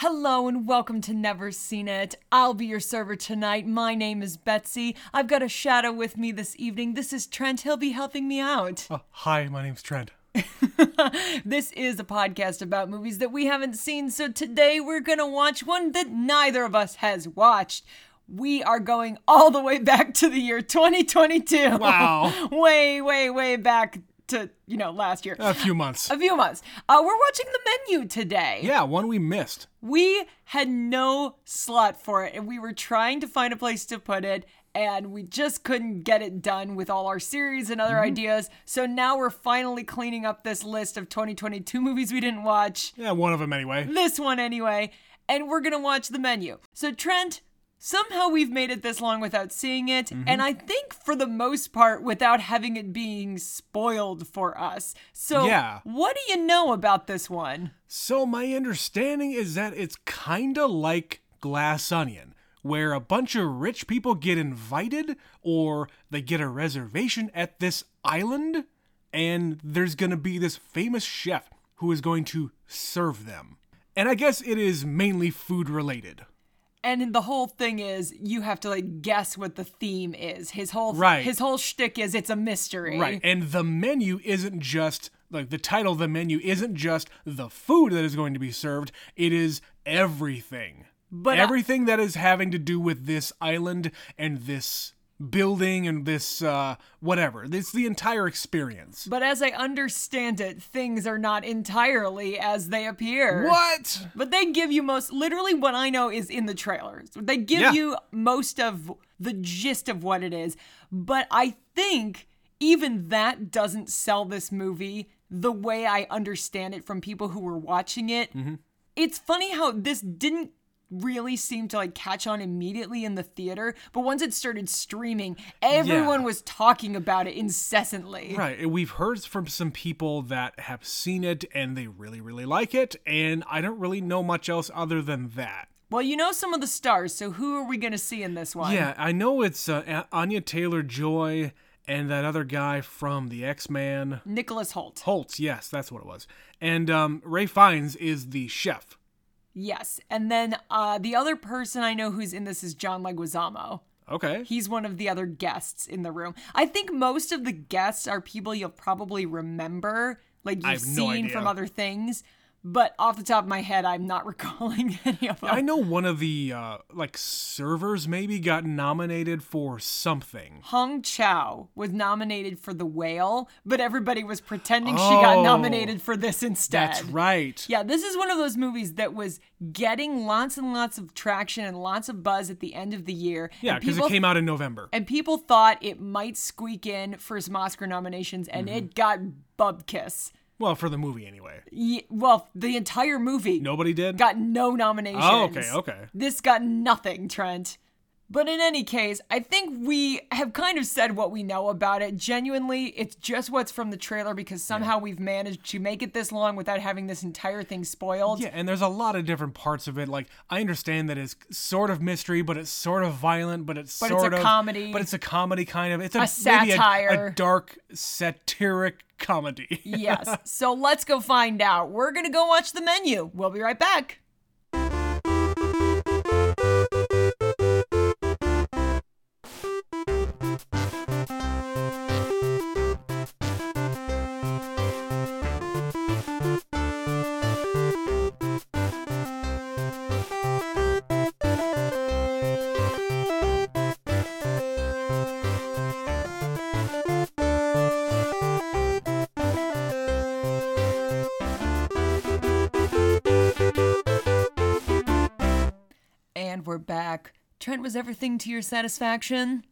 Hello and welcome to Never Seen It. I'll be your server tonight. My name is Betsy. I've got a shadow with me this evening. This is Trent. He'll be helping me out. Uh, hi, my name's Trent. this is a podcast about movies that we haven't seen, so today we're gonna watch one that neither of us has watched. We are going all the way back to the year 2022. Wow. way, way, way back to, you know, last year. A few months. A few months. Uh, we're watching the menu today. Yeah, one we missed. We had no slot for it, and we were trying to find a place to put it, and we just couldn't get it done with all our series and other ideas. So now we're finally cleaning up this list of 2022 movies we didn't watch. Yeah, one of them anyway. This one, anyway. And we're gonna watch the menu. So, Trent, somehow we've made it this long without seeing it, mm-hmm. and I think for the most part without having it being spoiled for us. So, Yeah. what do you know about this one? So, my understanding is that it's kinda like Glass Onion, where a bunch of rich people get invited or they get a reservation at this island, and there's gonna be this famous chef who is going to serve them. And I guess it is mainly food related. And the whole thing is you have to like guess what the theme is. His whole Right. his whole shtick is it's a mystery. Right. And the menu isn't just like the title of the menu isn't just the food that is going to be served, it is everything. But I- everything that is having to do with this island and this building and this uh whatever. It's the entire experience. But as I understand it, things are not entirely as they appear. What? But they give you most literally what I know is in the trailers. They give Yeah. you most of the gist of what it is. But I think even that doesn't sell this movie the way I understand it from people who were watching it. It's funny how this didn't really seemed to like catch on immediately in the theater, but once it started streaming, everyone Yeah. was talking about it incessantly. Right. and We've heard from some people that have seen it and they really, really like it, and I don't really know much else other than that. Well, you know some of the stars, so who are we going to see in this one? Yeah, I know it's uh, Anya Taylor Joy and that other guy from the X Man. Nicholas Hoult. Holtz, yes, that's what it was. And um, Ralph Fiennes is the chef. Yes. And then uh, the other person I know who's in this is John Leguizamo. Okay. He's one of the other guests in the room. I think most of the guests are people you'll probably remember, like you've I have no seen from other things. But off the top of my head, I'm not recalling any of them. I know one of the uh, like servers maybe got nominated for something. Hong Chau was nominated for The Whale, but everybody was pretending she got Oh, nominated for this instead. That's right. Yeah, this is one of those movies that was getting lots and lots of traction and lots of buzz at the end of the year. Yeah, because it came out in November. And people thought it might squeak in for some Oscar nominations, and Mm-hmm. it got bubkiss. Well, for the movie anyway. Ye- well, the entire movie Nobody did. got no nominations. Oh, okay, okay. This got nothing, Trent. But in any case, I think we have kind of said what we know about it. Genuinely, it's just what's from the trailer because somehow we've managed to make it this long without having this entire thing spoiled. Yeah, and there's a lot of different parts of it. Like I understand that it's sort of mystery, but it's sort of violent, but it's But it's sort a of comedy. But it's a comedy kind of. It's a, A maybe a- satire. a dark satiric comedy. yes. So let's go find out. We're going to go watch the menu. We'll be right back. And we're back. Trent, was everything to your satisfaction?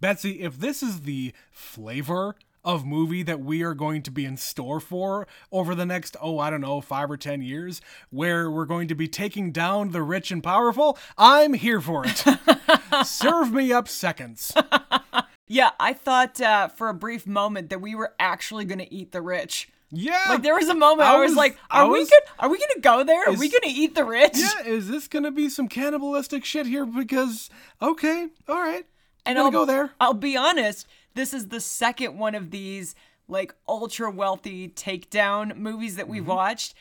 Betsy, if this is the flavor of movie that we are going to be in store for over the next, oh, I don't know, five or 10 years, where we're going to be taking down the rich and powerful, I'm here for it. Serve me up seconds. Yeah, I thought uh, for a brief moment that we were actually going to eat the rich. Yeah. Like there was a moment I I was, was- like, I "Are we was- good? Are we gonna go there? Are we gonna eat the rich?" yeah, is this going to be some cannibalistic shit here? Because, okay, all right. and I'll go there. I'll be honest. This is the second one of these like ultra wealthy takedown movies that Mm-hmm. we've watched.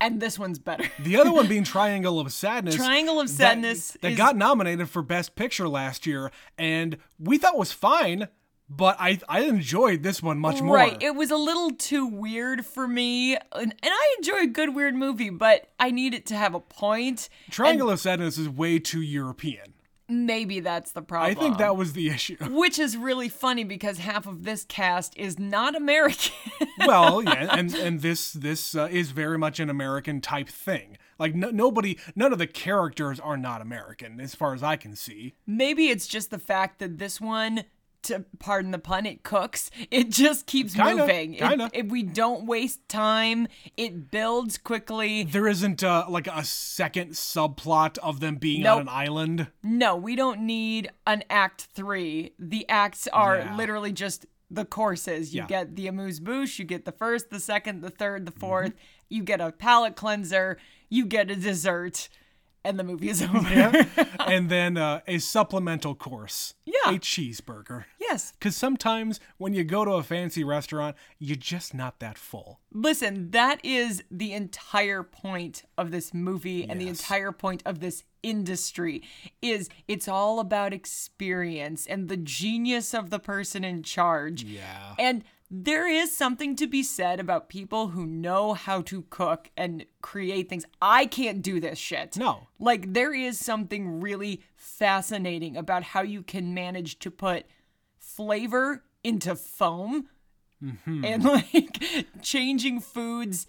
and this one's better. The other one being Triangle of Sadness. Triangle of that- Sadness That, is- got nominated for Best Picture last year, and we thought was fine, but I I enjoyed this one much more. Right. It was a little too weird for me. And, and I enjoy a good weird movie, but I need it to have a point. Triangle of Sadness is way too European. Maybe that's the problem. I think that was the issue. Which is really funny because half of this cast is not American. well, yeah, and and this this uh, is very much an American type thing. Like no, nobody, none of the characters are not American, as far as I can see. Maybe it's just the fact that this one, to pardon the pun, it cooks. It just keeps Kinda, moving. Kinda. if we don't waste time, it builds quickly. There isn't uh, like a second subplot of them being Nope. on an island. No, we don't need an act three. The acts are Yeah. literally just the courses. You Yeah. get the amuse bouche, you get the first, the second, the third, Mm-hmm. the 4th You get a palate cleanser. You get a dessert, and the movie is over. and then uh, a supplemental course. Yeah. A cheeseburger. yes. Because sometimes when you go to a fancy restaurant, you're just not that full. Listen, that is the entire point of this movie and the entire point of this industry is it's all about experience and the genius of the person in charge. Yeah. And there is something to be said about people who know how to cook and create things. I can't do this shit. No. Like, there is something really fascinating about how you can manage to put flavor into foam mm-hmm. and like changing foods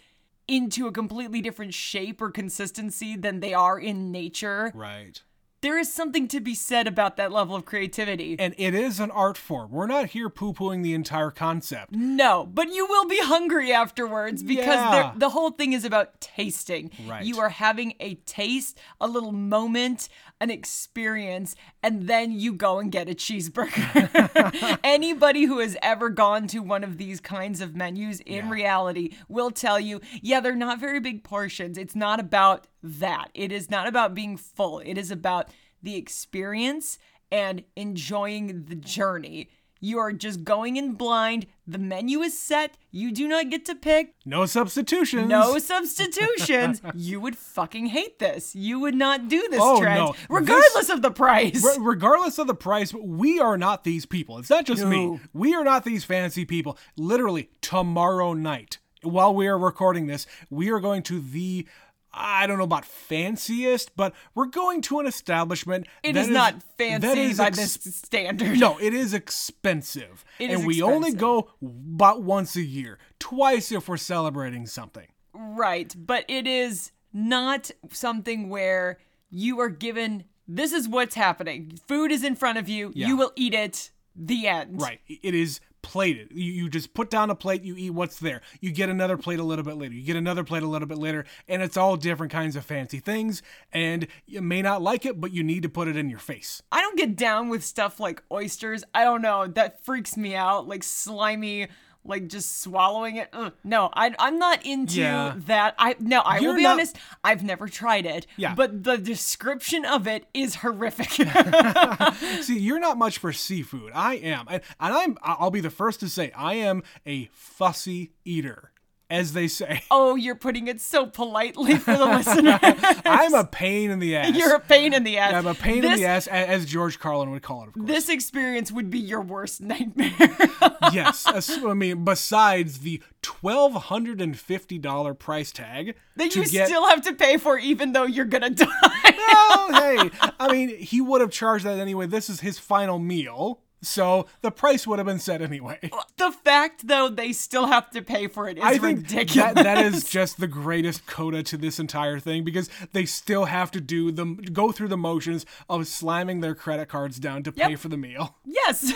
into a completely different shape or consistency than they are in nature. Right. There is something to be said about that level of creativity. And it is an art form. We're not here poo pooing the entire concept. No, but you will be hungry afterwards because Yeah. the whole thing is about tasting. Right. You are having a taste, a little moment, an experience, and then you go and get a cheeseburger. Anybody who has ever gone to one of these kinds of menus in Yeah. reality will tell you, yeah, they're not very big portions. It's not about that. It is not about being full. It is about the experience and enjoying the journey. You are just going in blind. The menu is set. You do not get to pick. No substitutions. No substitutions. you would fucking hate this. You would not do this Oh, Trent, no. regardless of the price. Re- regardless of the price, we are not these people. It's not just me. We are not these fancy people. Literally, tomorrow night, while we are recording this, we are going to the. I don't know about fanciest, but we're going to an establishment. It that is not fancy is by ex- this standard. No, it is expensive. It and is we only go about once a year, twice if we're celebrating something. Right, but it is not something where you are given this is what's happening. Food is in front of you. Yeah. You will eat it. The end. Right. It is plated. You, you just put down a plate, you eat what's there. You get another plate a little bit later. You get another plate a little bit later, and it's all different kinds of fancy things. And you may not like it, but you need to put it in your face. I don't get down with stuff like oysters. I don't know. That freaks me out. Like slimy, like just swallowing it. Ugh. No, I, I'm not into Yeah. that. I no, I You're will be not- honest. I've never tried it. Yeah. But the description of it is horrific. See, you're not much for seafood. I am. And, and I'm I'll be the first to say I am a fussy eater, as they say. oh, you're putting it so politely for the listener. I'm a pain in the ass. You're a pain in the ass. I'm a pain this, in the ass, as George Carlin would call it, of course. This experience would be your worst nightmare. yes. I mean, besides the $1,250 price tag that you get still have to pay for even though you're gonna die. well, hey, I mean, he would have charged that anyway. This is his final meal, so the price would have been set anyway. the fact though they still have to pay for it is I think ridiculous. that that is just the greatest coda to this entire thing because they still have to do the go through the motions of slamming their credit cards down to pay for the meal. yes.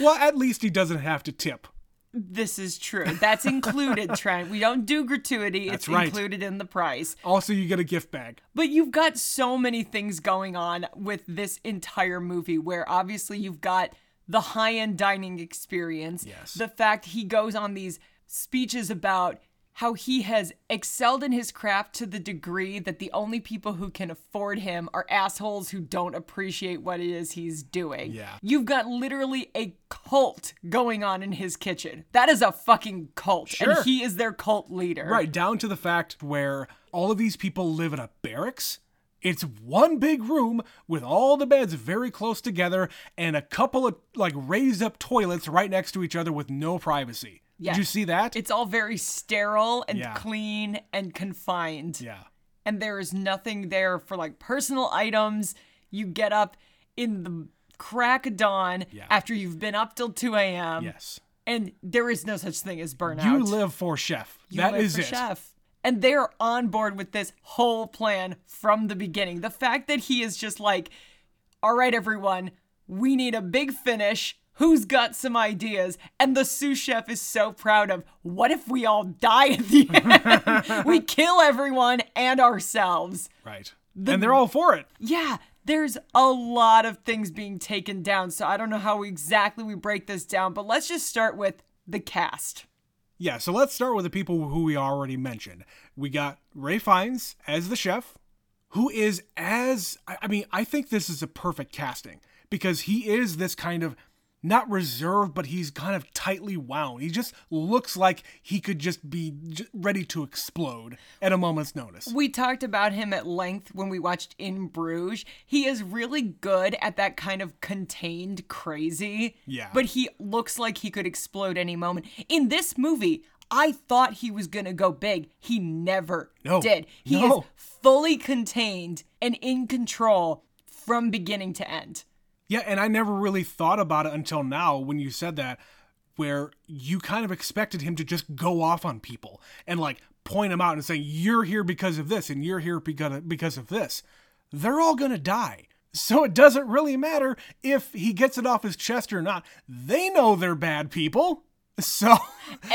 Well, at least he doesn't have to tip. this is true. That's included, Trent. We don't do gratuity. That's it's right. included in the price. Also, you get a gift bag. But you've got so many things going on with this entire movie where obviously you've got the high end dining experience. Yes. The fact he goes on these speeches about how he has excelled in his craft to the degree that the only people who can afford him are assholes who don't appreciate what it is he's doing. Yeah. You've got literally a cult going on in his kitchen. That is a fucking cult. Sure. And he is their cult leader. Right, down to the fact where all of these people live in a barracks. It's one big room with all the beds very close together and a couple of like raised up toilets right next to each other with no privacy. Yeah. Did you see that? It's all very sterile and Yeah. clean and confined. yeah. and there is nothing there for like personal items. You get up in the crack of dawn Yeah. after you've been up till 2 a.m. Yes. And there is no such thing as burnout. You live for chef. You That live is for it. Chef. And they're on board with this whole plan from the beginning. The fact that he is just like, all right, everyone, we need a big finish. Who's got some ideas? And the sous chef is so proud of what if we all die at the end? we kill everyone and ourselves. Right. and they're all for it. Yeah, there's a lot of things being taken down. So I don't know how exactly we break this down, but let's just start with the cast. Yeah, so let's start with the people who we already mentioned. We got Ralph Fiennes as the chef, who is as I mean, I think this is a perfect casting because he is this kind of not reserved, but he's kind of tightly wound. He just looks like he could just be j- ready to explode at a moment's notice. We talked about him at length when we watched In Bruges. He is really good at that kind of contained crazy. Yeah. But he looks like he could explode any moment. In this movie, I thought he was going to go big. He never No. did. He No. is fully contained and in control from beginning to end. Yeah, and I never really thought about it until now when you said that, where you kind of expected him to just go off on people and like point them out and say, You're here because of this, and you're here because of, because of this. They're all gonna die. So it doesn't really matter if he gets it off his chest or not. They know they're bad people. So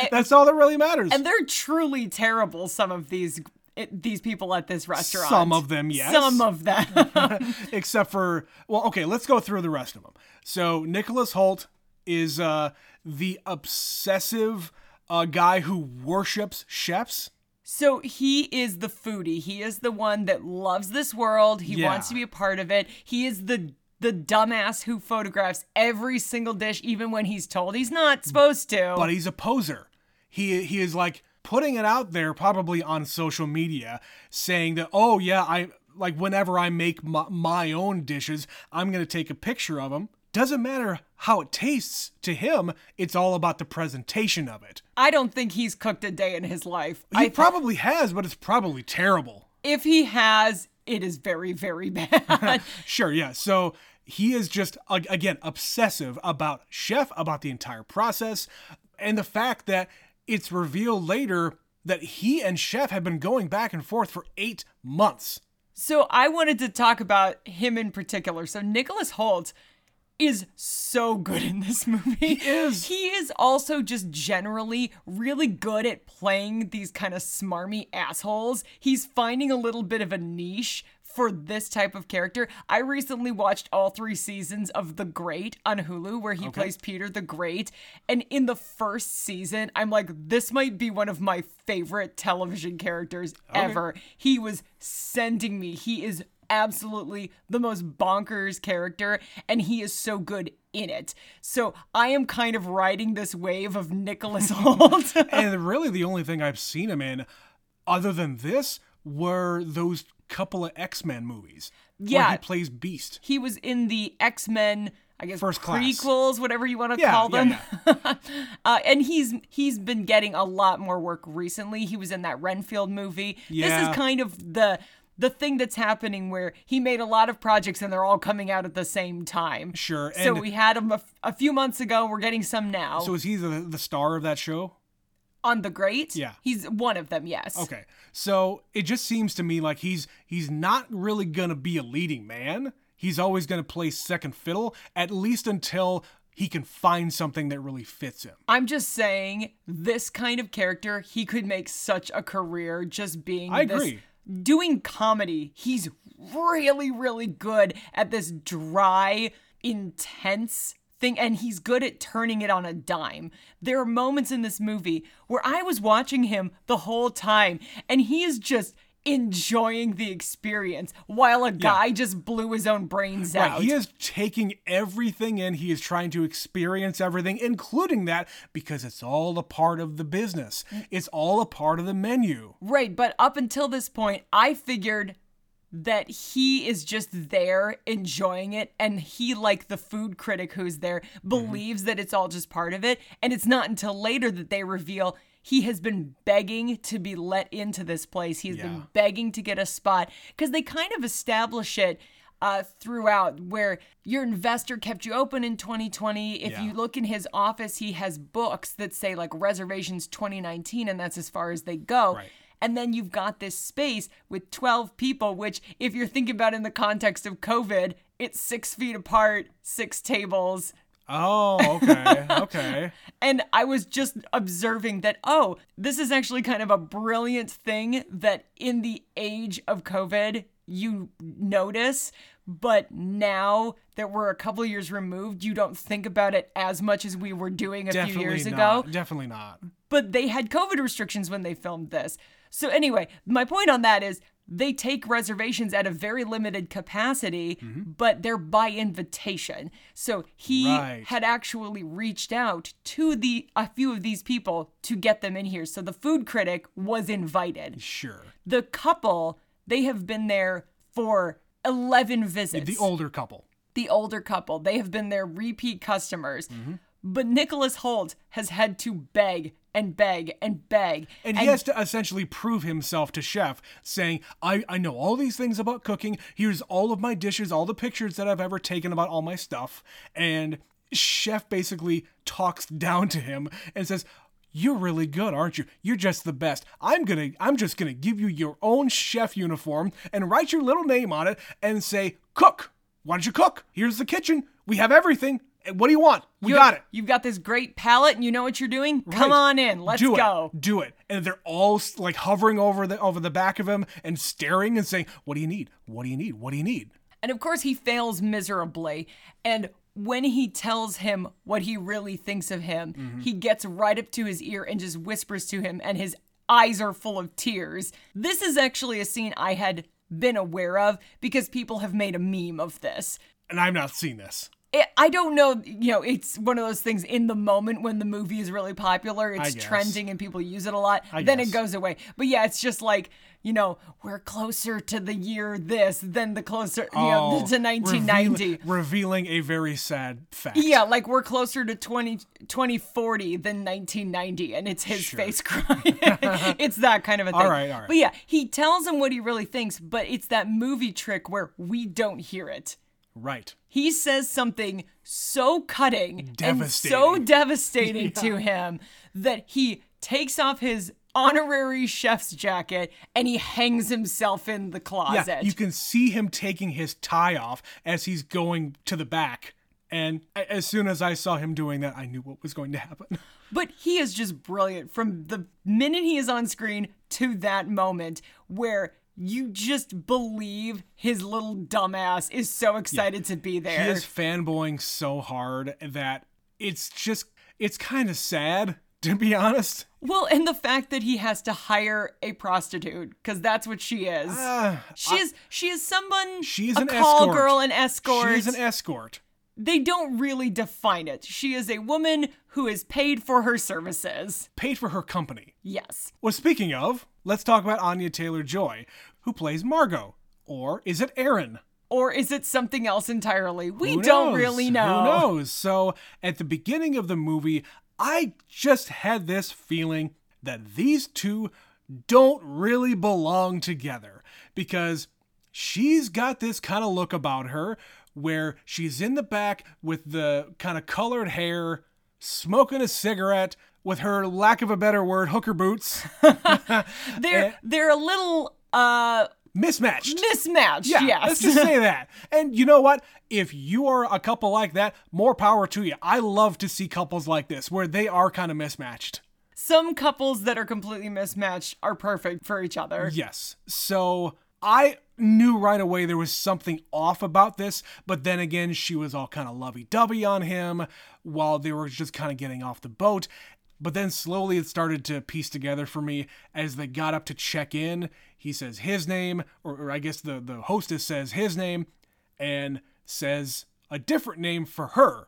that's all that really matters. And they're truly terrible, some of these. It, these people at this restaurant. Some of them, yes. Some of them. except for well okay let's go through the rest of them so nicholas hoult is uh the obsessive uh guy who worships chefs So he is the foodie. He is the one that loves this world. He Yeah. wants to be a part of it. He is the the dumbass who photographs every single dish even when he's told he's not supposed to. but he's a poser he he is like putting it out there probably on social media saying that oh yeah i like whenever i make my, my own dishes i'm gonna take a picture of them doesn't matter how it tastes to him it's all about the presentation of it I don't think he's cooked a day in his life. he I probably has but it's probably terrible if he has, it is very very bad. Sure, yeah. So he is just again obsessive about chef, about the entire process, and the fact that it's revealed later that he and chef have been going back and forth for eight months. So I wanted to talk about him in particular. So Nicholas Hoult is so good in this movie. He is. He is also just generally really good at playing these kind of smarmy assholes. He's finding a little bit of a niche for this type of character. I recently watched all three seasons of The Great on Hulu, where he plays Peter the Great. And in the first season, I'm like, this might be one of my favorite television characters ever. He was sending me. He is absolutely the most bonkers character, and he is so good in it. So I am kind of riding this wave of Nicholas Hoult. and really, the only thing I've seen him in, other than this, were those couple of X Men movies. Where Yeah. he plays Beast. he was in the X Men. I guess First class. prequels, whatever you want to Yeah, call yeah, them. uh, and he's he's been getting a lot more work recently. He was in that Renfield movie. This is kind of the the thing that's happening where he made a lot of projects and they're all coming out at the same time. Sure, So we had him a, f- a few months ago. We're getting some now. So is he the, the star of that show? On the Great, Yeah. he's one of them. Yes. Okay. So it just seems to me like he's he's not really gonna be a leading man. He's always gonna play second fiddle, at least until he can find something that really fits him. I'm just saying, this kind of character, he could make such a career just being. I this- agree. doing comedy, he's really, really good at this dry, intense thing and he's good at turning it on a dime. There are moments in this movie where I was watching him the whole time and he is just enjoying the experience while a guy just blew his own brains out. Right, out. he is taking everything in. He is trying to experience everything, including that, because it's all a part of the business. Mm. It's all a part of the menu. Right, but up until this point, I figured that he is just there enjoying it and he like the food critic who's there believes that it's all just part of it and it's not until later that they reveal he has been begging to be let into this place he's Yeah. been begging to get a spot because they kind of establish it uh, throughout where your investor kept you open in 2020 if Yeah. you look in his office he has books that say like reservations 2019 and that's as far as they go Right. And then you've got this space with 12 people, which, if you're thinking about in the context of COVID, it's six feet apart, six tables. Oh, okay, okay. And I was just observing that, oh, this is actually kind of a brilliant thing that in the age of COVID, you notice. But now that we're a couple years removed, you don't think about it as much as we were doing a few Definitely years not. ago. Definitely not. but they had COVID restrictions when they filmed this. So, anyway, my point on that is they take reservations at a very limited capacity, but they're by invitation. So he Right. had actually reached out to the a few of these people to get them in here. So the food critic was invited. Sure. The couple, they have been there for 11 visits The older couple. the older couple. They have been their repeat customers. Mm-hmm. But Nicholas Hoult has had to beg and beg and beg. And he has to essentially prove himself to Chef, saying, I, I know all these things about cooking. Here's all of my dishes, all the pictures that I've ever taken about all my stuff. And Chef basically talks down to him and says, You're really good, aren't you? You're just the best. I'm gonna I'm just gonna give you your own chef uniform and write your little name on it and say, Cook! Why don't you cook? Here's the kitchen. We have everything. What do you want? We You- got it. You've got this great palette and you know what you're doing? Come on in. Let's do go. It. Do it. And they're all like hovering over the over the back of him and staring and saying, "What do you need? What do you need? What do you need?" And of course, he fails miserably. And when he tells him what he really thinks of him, Mm-hmm. he gets right up to his ear and just whispers to him, and his eyes are full of tears. This is actually a scene I had been aware of because people have made a meme of this. And I've not seen this. It, I don't know, you know, it's one of those things in the moment when the movie is really popular, it's trending and people use it a lot, I then guess. it goes away. But yeah, it's just like, you know, we're closer to the year this than the closer, you know, Oh, to 1990. reveal- revealing a very sad fact. Yeah, like we're closer to 20, 2040 than 1990, and it's his Sure. face crying. it's that kind of a thing. All right, all right. But yeah, he tells him what he really thinks, but it's that movie trick where we don't hear it. Right. He says something so cutting and Devastating. so devastating to him that he takes off his honorary chef's jacket and he hangs himself in the closet. Yeah, you can see him taking his tie off as he's going to the back. And as soon as I saw him doing that, I knew what was going to happen. But he is just brilliant from the minute he is on screen to that moment where you just believe his little dumbass is so excited to be there. He is fanboying so hard that it's just it's kind of sad to be honest. well, and the fact that he has to hire a prostitute because that's what she is. Uh, she is she is someone She's a an call escort. girl, an escort. She's an escort. They don't really define it. She is a woman who is paid for her services. Paid for her company. Yes. Well, speaking of, let's talk about Anya Taylor Joy, who plays Margot. Or is it Erin? Or is it something else entirely? We don't really know. Who knows? So, at the beginning of the movie, I just had this feeling that these two don't really belong together because she's got this kind of look about her where she's in the back with the kind of colored hair, smoking a cigarette with her lack of a better word, hooker boots, They're Eh. they're a little uh mismatched. mismatched. Yeah, yes. let's just say that. And you know what? If you are a couple like that, more power to you. I love to see couples like this where they are kind of mismatched. Some couples that are completely mismatched are perfect for each other. Yes. So I knew right away there was something off about this, but then again, she was all kind of lovey dovey on him while they were just kind of getting off the boat. But then slowly it started to piece together for me as they got up to check in. He says his name, or, or I guess the, the hostess says his name, and says a different name for her.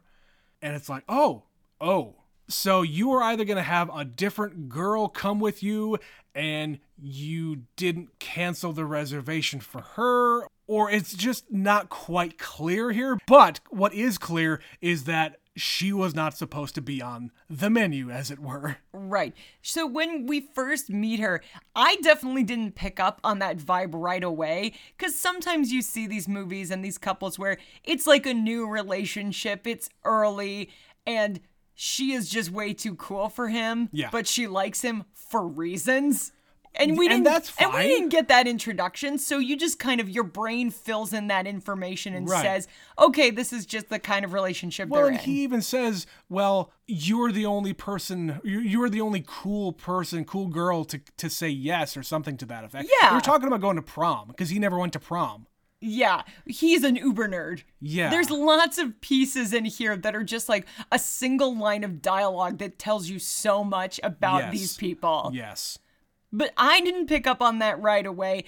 And it's like, oh, oh. So you are either going to have a different girl come with you and you didn't cancel the reservation for her, or it's just not quite clear here. But what is clear is that she was not supposed to be on the menu, as it were. Right. So when we first meet her, I definitely didn't pick up on that vibe right away. Because sometimes you see these movies and these couples where it's like a new relationship, it's early, and she is just way too cool for him. Yeah. But she likes him for reasons. And we And didn't that's and we didn't get that introduction, so you just kind of your brain fills in that information and Right. says, "Okay, this is just the kind of relationship Well, they're and in." he even says, "Well, you're the only person, you- you're the only cool person, cool girl to to say yes or something to that effect." Yeah. we are talking about going to prom because he never went to prom. Yeah, he's an uber nerd. Yeah. There's lots of pieces in here that are just like a single line of dialogue that tells you so much about Yes. these people. Yes, But I didn't pick up on that right away.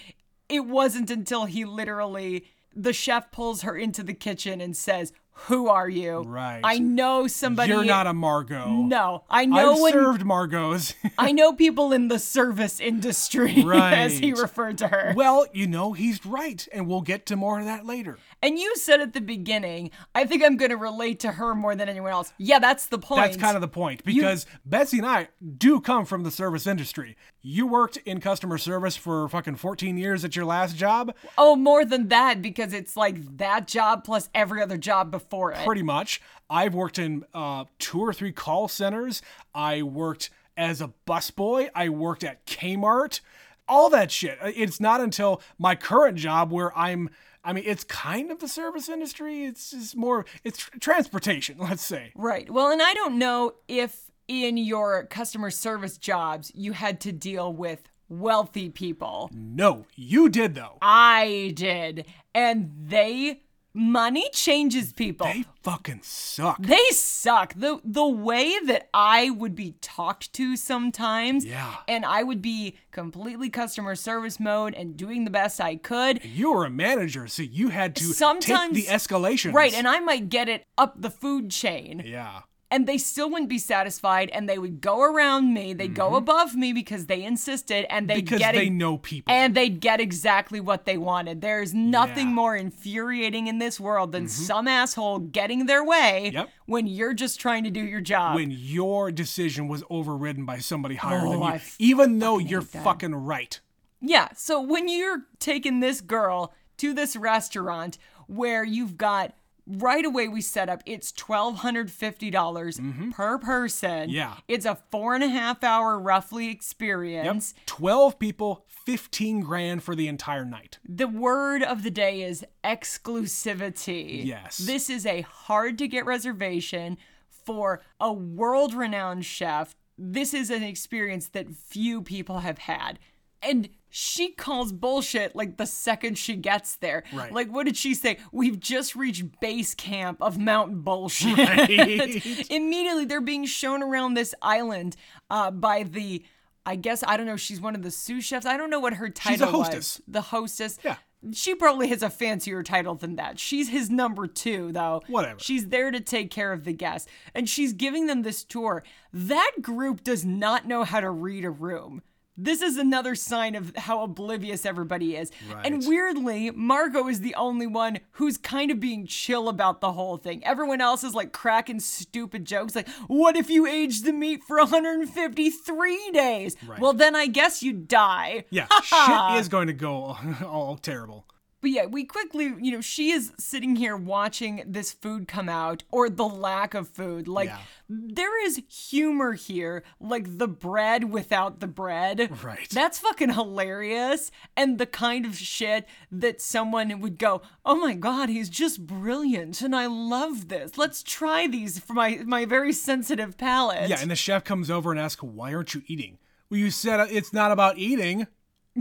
It wasn't until he literally, the chef pulls her into the kitchen and says, Who are you? Right. I know somebody. you're not a Margot. No, I know I've when. served Margot's. I know people in the service industry, as he referred to her. well, you know he's right, and we'll get to more of that later. And you said at the beginning, I think I'm going to relate to her more than anyone else. Yeah, that's the point. That's kind of the point because Betsy and I do come from the service industry. You worked in customer service for fucking 14 years at your last job, Oh, more than that, because it's like that job plus every other job before it. pretty much. I've worked in uh, two or three call centers. I worked as a busboy. I worked at Kmart. All that shit. It's not until my current job where I'm. I mean, it's kind of the service industry. It's just more. It's tr- transportation. Let's say. Right. Well, and I don't know if in your customer service jobs you had to deal with wealthy people. No, you did though. I did. And they money changes people. They fucking suck. They suck. The the way that I would be talked to sometimes Yeah. and I would be completely customer service mode and doing the best I could. You were a manager, so you had to Sometimes take the escalation. Right, and I might get it up the food chain. yeah, and they still wouldn't be satisfied and they would go around me they'd go above me because they insisted and they'd Mm-hmm. because get they it- know people. and they'd get exactly what they wanted there's nothing Yeah. more infuriating in this world than some asshole getting their way Mm-hmm. Yep. when you're just trying to do your job when your decision was overridden by somebody higher Oh, than you, I even though you're fucking right. Yeah, so when you're taking this girl to this restaurant where you've got right away we set up it's $1250 per person Mm-hmm. Yeah. it's a four and a half hour roughly Yep. experience 12 people, 15 grand for the entire night. the word of the day is exclusivity Yes. this is a hard to get reservation for a world renowned chef this is an experience that few people have had and she calls bullshit like the second she gets there. Right. Like, what did she say? We've just reached base camp of Mount Bullshit. Right. Immediately, they're being shown around this island uh, by the, I guess, I don't know, she's one of the sous chefs. I don't know what her title She's a hostess. was. The hostess. Yeah. She probably has a fancier title than that. She's his number two, though. Whatever. She's there to take care of the guests. And she's giving them this tour. That group does not know how to read a room. This is another sign of how oblivious everybody is. And weirdly, Margot is the only one who's kind of being chill about the whole thing. Everyone else is like cracking stupid jokes like, what if you aged the meat for 153 days? Right. Well, then I guess you die. Yeah, shit is going to go all terrible. But yeah, we quickly, you know, she is sitting here watching this food come out or the lack of food. Like, Yeah. there is humor here, like the bread without the bread. Right. That's fucking hilarious. And the kind of shit that someone would go, oh my God, he's just brilliant. And I love this. Let's try these for my, my very sensitive palate. Yeah, and the chef comes over and asks, "Why aren't you eating?" Well, you said it's not about eating.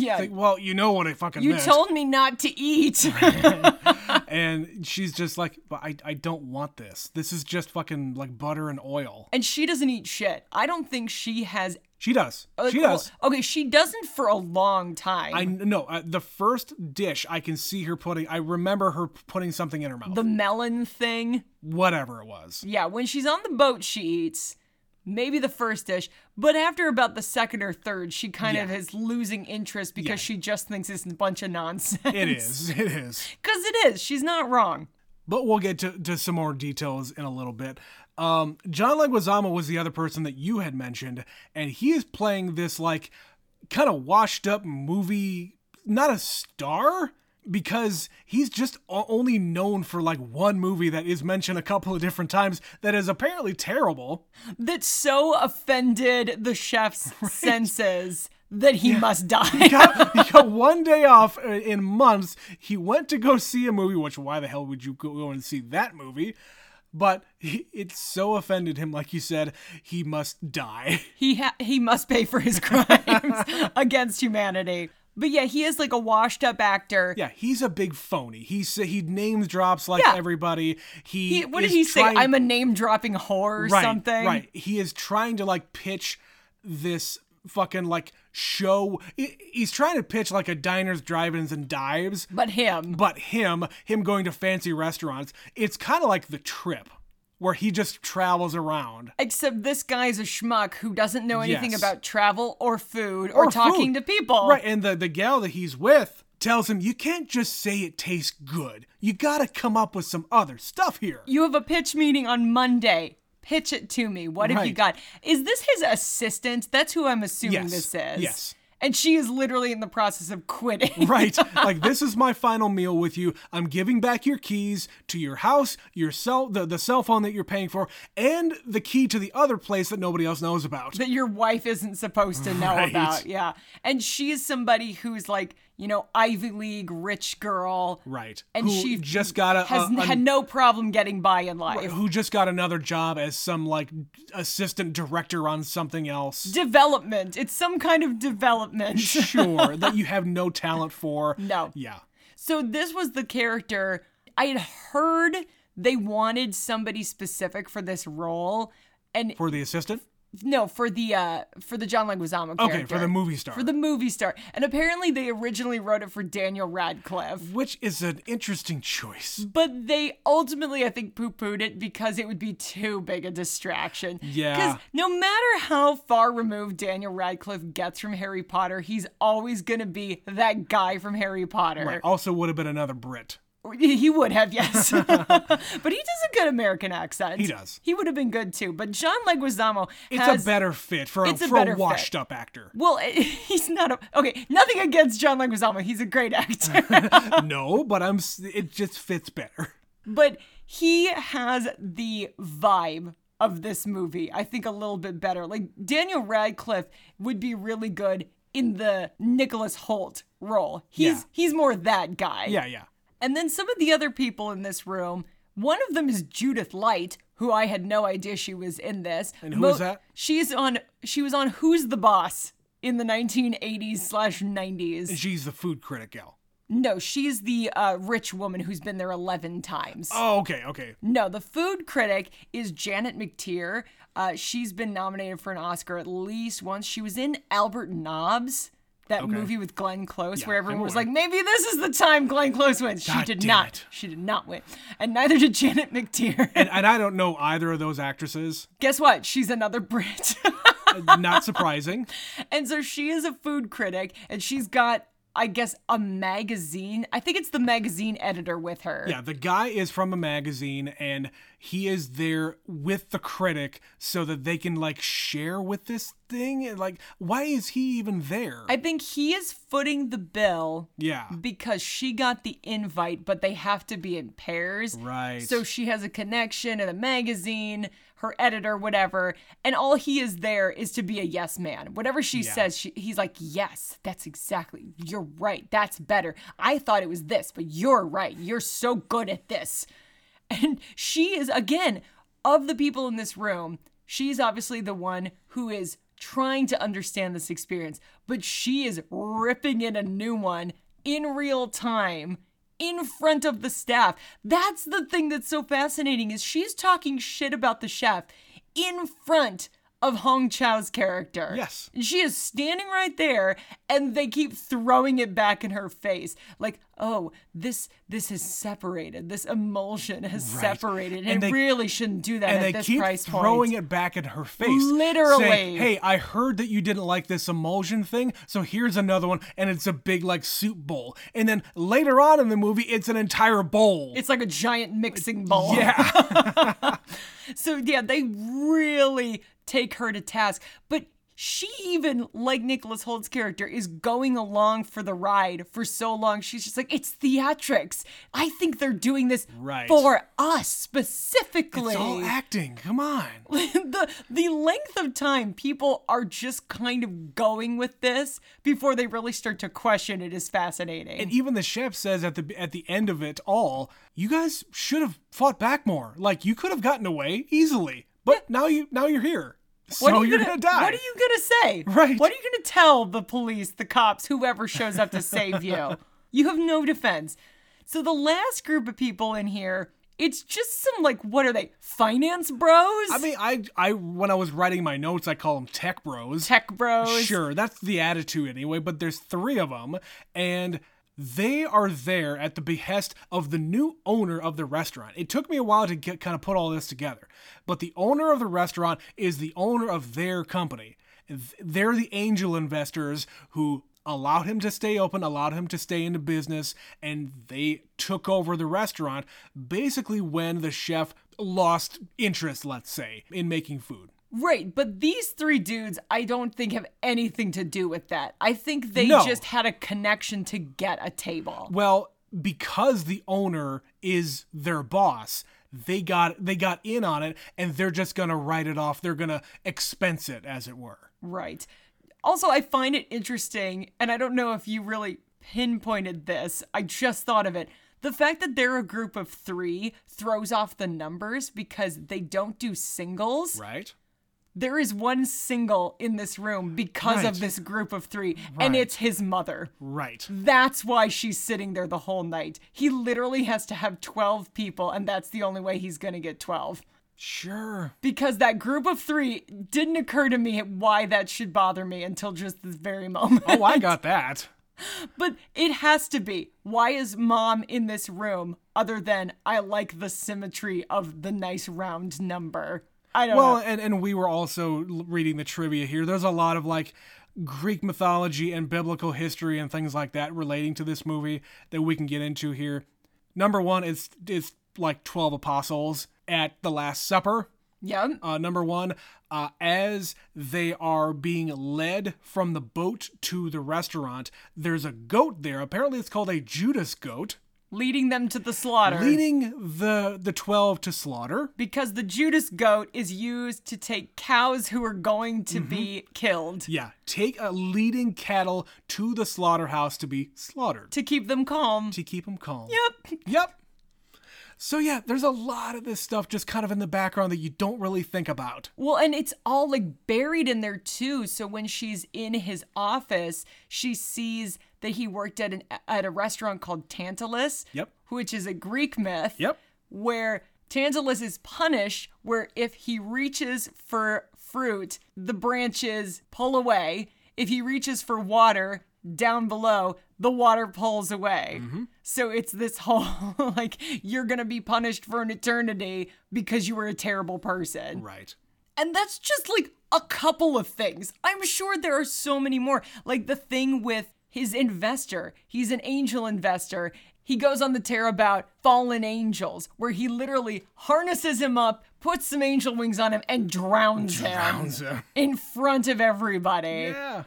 Yeah. Like, well, you know what I fucking You meant. told me not to eat. and she's just like, but I, I don't want this. This is just fucking like butter and oil. and she doesn't eat shit. I don't think she has. She does. like, she does. Okay, she doesn't for a long time. I no, uh, the first dish I can see her putting. I remember her putting something in her mouth. the melon thing. whatever it was. Yeah, when she's on the boat, she eats. Maybe the first dish, but after about the second or third, she kind of is losing interest because Yeah. she just thinks it's a bunch of nonsense. It is. It is. Because it is. She's not wrong. But we'll get to, to some more details in a little bit. Um, John Leguizamo was the other person that you had mentioned, and he is playing this like kind of washed up movie, not a star, because he's just only known for like one movie that is mentioned a couple of different times that is apparently terrible. That so offended the chef's senses that he must die. He got, he got one day off uh, in months. He went to go see a movie, which why the hell would you go and see that movie? But he, it so offended him, like you said, he must die. he ha- he must pay for his crimes against humanity. But yeah, he is like a washed up actor. Yeah, he's a big phony. He's he names drops like Yeah. everybody. He, He, what did he say? I'm a name dropping whore or right, something. Right. He is trying to like pitch this fucking like show. He's trying to pitch like a diners, drive-ins, and dives. But him. but him him going to fancy restaurants it's kind of like the trip where he just travels around Except this guy's a schmuck who doesn't know anything Yes. about travel or food or, talking food. to people. right and the the gal that he's with tells him you can't just say it tastes good you gotta come up with some other stuff here You have a pitch meeting on Monday. Pitch it to me. What have you got? Is this his assistant? That's who I'm assuming Yes. this is. Yes. And she is literally in the process of quitting. right like this is my final meal with you i'm giving back your keys to your house your cell the, the cell phone that you're paying for and the key to the other place that nobody else knows about that your wife isn't supposed to know Right. about. Yeah. And she's somebody who's like, you know, Ivy League rich girl. right And who she just got a, has a- a- had no problem getting by in life. who just got another job as some like assistant director on something else. Development. It's some kind of development. sure, that you have no talent for. No. Yeah. So this was the character I had heard they wanted somebody specific for this role. And For the assistant? No, for the uh for the John Leguizamo character. Okay, for the movie star. For the movie star. And apparently they originally wrote it for Daniel Radcliffe. Which is an interesting choice. But they ultimately, I think, poo pooed it because it would be too big a distraction. Yeah. Because no matter how far removed Daniel Radcliffe gets from Harry Potter, he's always going to be that guy from Harry Potter. Also would have been another Brit. He would have, yes. but he does a good American accent. He does. He would have been good too. But John Leguizamo It's has. a better fit for a, it's a for a better fit. washed up actor. well, he's not a. Okay, nothing against John Leguizamo. He's a great actor. no, but I'm. it just fits better. but he has the vibe of this movie i think a little bit better like daniel radcliffe would be really good in the nicholas hoult role he's Yeah. he's more that guy Yeah, yeah. And then some of the other people in this room one of them is judith light who i had no idea she was in this And who who is that? she's on she was on who's the boss in the 1980s slash 90s She's the food critic gal. no she's the uh, rich woman who's been there 11 times Oh, okay, okay. no, the food critic is Janet McTeer. Uh, she's been nominated for an Oscar at least once. She was in Albert Nobbs, that movie with Glenn Close, where everyone was like, maybe this is the time Glenn Close wins. She God did not. it. She did not win. And neither did Janet McTeer. And, and I don't know either of those actresses. Guess what? She's another Brit. Not surprising. and so she is a food critic, and she's got. I guess a magazine. I think it's the magazine editor with her. Yeah, the guy is from a magazine and he is there with the critic so that they can like share with this thing. Like, why is he even there? I think he is footing the bill yeah. because she got the invite, but they have to be in pairs. Right. So she has a connection in a magazine, her editor, whatever, and all he is there is to be a yes man. Whatever she says, she, he's like, yes, that's exactly. You're right. That's better. I thought it was this, but you're right. You're so good at this. And she is again of the people in this room. She's obviously the one who is trying to understand this experience, but she is ripping in a new one in real time in front of the staff. That's the thing that's so fascinating is she's talking shit about the chef in front of Hong Chau's character. Yes. And she is standing right there and they keep throwing it back in her face. Like, oh, this this has separated. This emulsion has Right. separated. And, And it they- really shouldn't do that and at they keep throwing point. it back in her face. Literally. saying, hey, I heard that you didn't like this emulsion thing, so here's another one, and it's a big like soup bowl. And then later on in the movie, it's an entire bowl. It's like a giant mixing bowl. yeah. So yeah, they really take her to task. But she even, like Nicholas Hoult's character, is going along for the ride for so long. She's just like, it's theatrics. I think they're doing this Right. for us specifically. it's all acting. Come on. the the length of time people are just kind of going with this before they really start to question it is fascinating. And even the chef says at the at the end of it all, you guys should have fought back more. Like you could have gotten away easily, but now you now you're here, so What are you you're gonna, gonna, die. What are you gonna say? Right. What are you gonna tell the police, the cops, whoever shows up to save you? You have no defense. So the last group of people in here, it's just some like what are they? Finance bros? I mean, I I when I was writing my notes, I call them tech bros. tech bros. Sure, that's the attitude anyway, but there's three of them, and they are there at the behest of the new owner of the restaurant. It took me a while to get kind of put all this together, but the owner of the restaurant is the owner of their company. They're the angel investors who allowed him to stay open, allowed him to stay into business, and they took over the restaurant basically when the chef lost interest, let's say, in making food. Right, but these three dudes, I don't think have anything to do with that. I think they No. just had a connection to get a table. Well, because the owner is their boss, they got they got in on it and they're just going to write it off. They're going to expense it as it were. Right. Also, I find it interesting, and I don't know if you really pinpointed this, I just thought of it. The fact that they're a group of three throws off the numbers because they don't do singles. Right? There is one single in this room because Right. of this group of three, and it's his mother. Right. That's why she's sitting there the whole night. He literally has to have 12 people, and that's the only way he's gonna get 12. Sure. Because that group of three didn't occur to me why that should bother me until just this very moment. Oh, I got that. But it has to be. Why is mom in this room other than I like the symmetry of the nice round number? I don't Well, know. and and we were also reading the trivia here. There's a lot of like Greek mythology and biblical history and things like that relating to this movie that we can get into here. Number 1 is is like 12 apostles at the last supper. Yeah. Uh, number one, uh, as they are being led from the boat to the restaurant, there's a goat there. Apparently, it's called a Judas goat, Leading them to the slaughter. leading the the twelve to slaughter. because the Judas goat is used to take cows who are going to mm-hmm. be killed Yeah, take a leading cattle to the slaughterhouse to be slaughtered to keep them calm. to keep them calm. Yep. Yep. So yeah, there's a lot of this stuff just kind of in the background that you don't really think about. Well, and it's all like buried in there too. So when she's in his office, she sees that he worked at an at a restaurant called Tantalus. Yep. Which is a Greek myth. Yep. Where Tantalus is punished, where if he reaches for fruit, the branches pull away. If he reaches for water down below, the water pulls away. Mm-hmm. So it's this whole like you're gonna be punished for an eternity because you were a terrible person. Right. And that's just like a couple of things. I'm sure there are so many more. Like the thing with his investor, he's an angel investor. He goes on the tear about fallen angels, where he literally harnesses him up, puts some angel wings on him, and drowns, Drowns him him. in front of everybody. Yeah.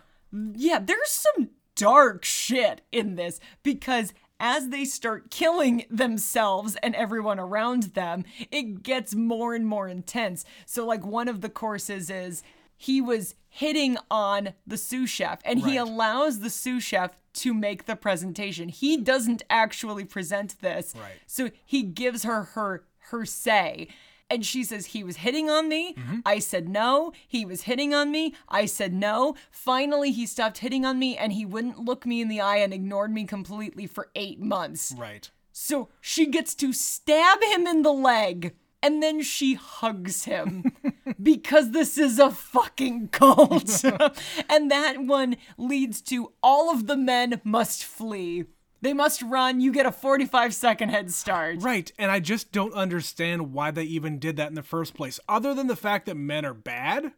Yeah, there's some dark shit in this because as they start killing themselves and everyone around them, it gets more and more intense. So, like, one of the courses is he was hitting on the sous chef and he allows the sous chef to make the presentation. He doesn't actually present this. Right. So he gives her her her say. And she says, He was hitting on me. Mm-hmm. I said no. He was hitting on me. I said no. Finally, he stopped hitting on me and he wouldn't look me in the eye and ignored me completely for eight months. Right. So she gets to stab him in the leg and then she hugs him because this is a fucking cult. and that one leads to all of the men must flee. They must run. You get a 45 second head start. Right. And I just don't understand why they even did that in the first place, other than the fact that men are bad.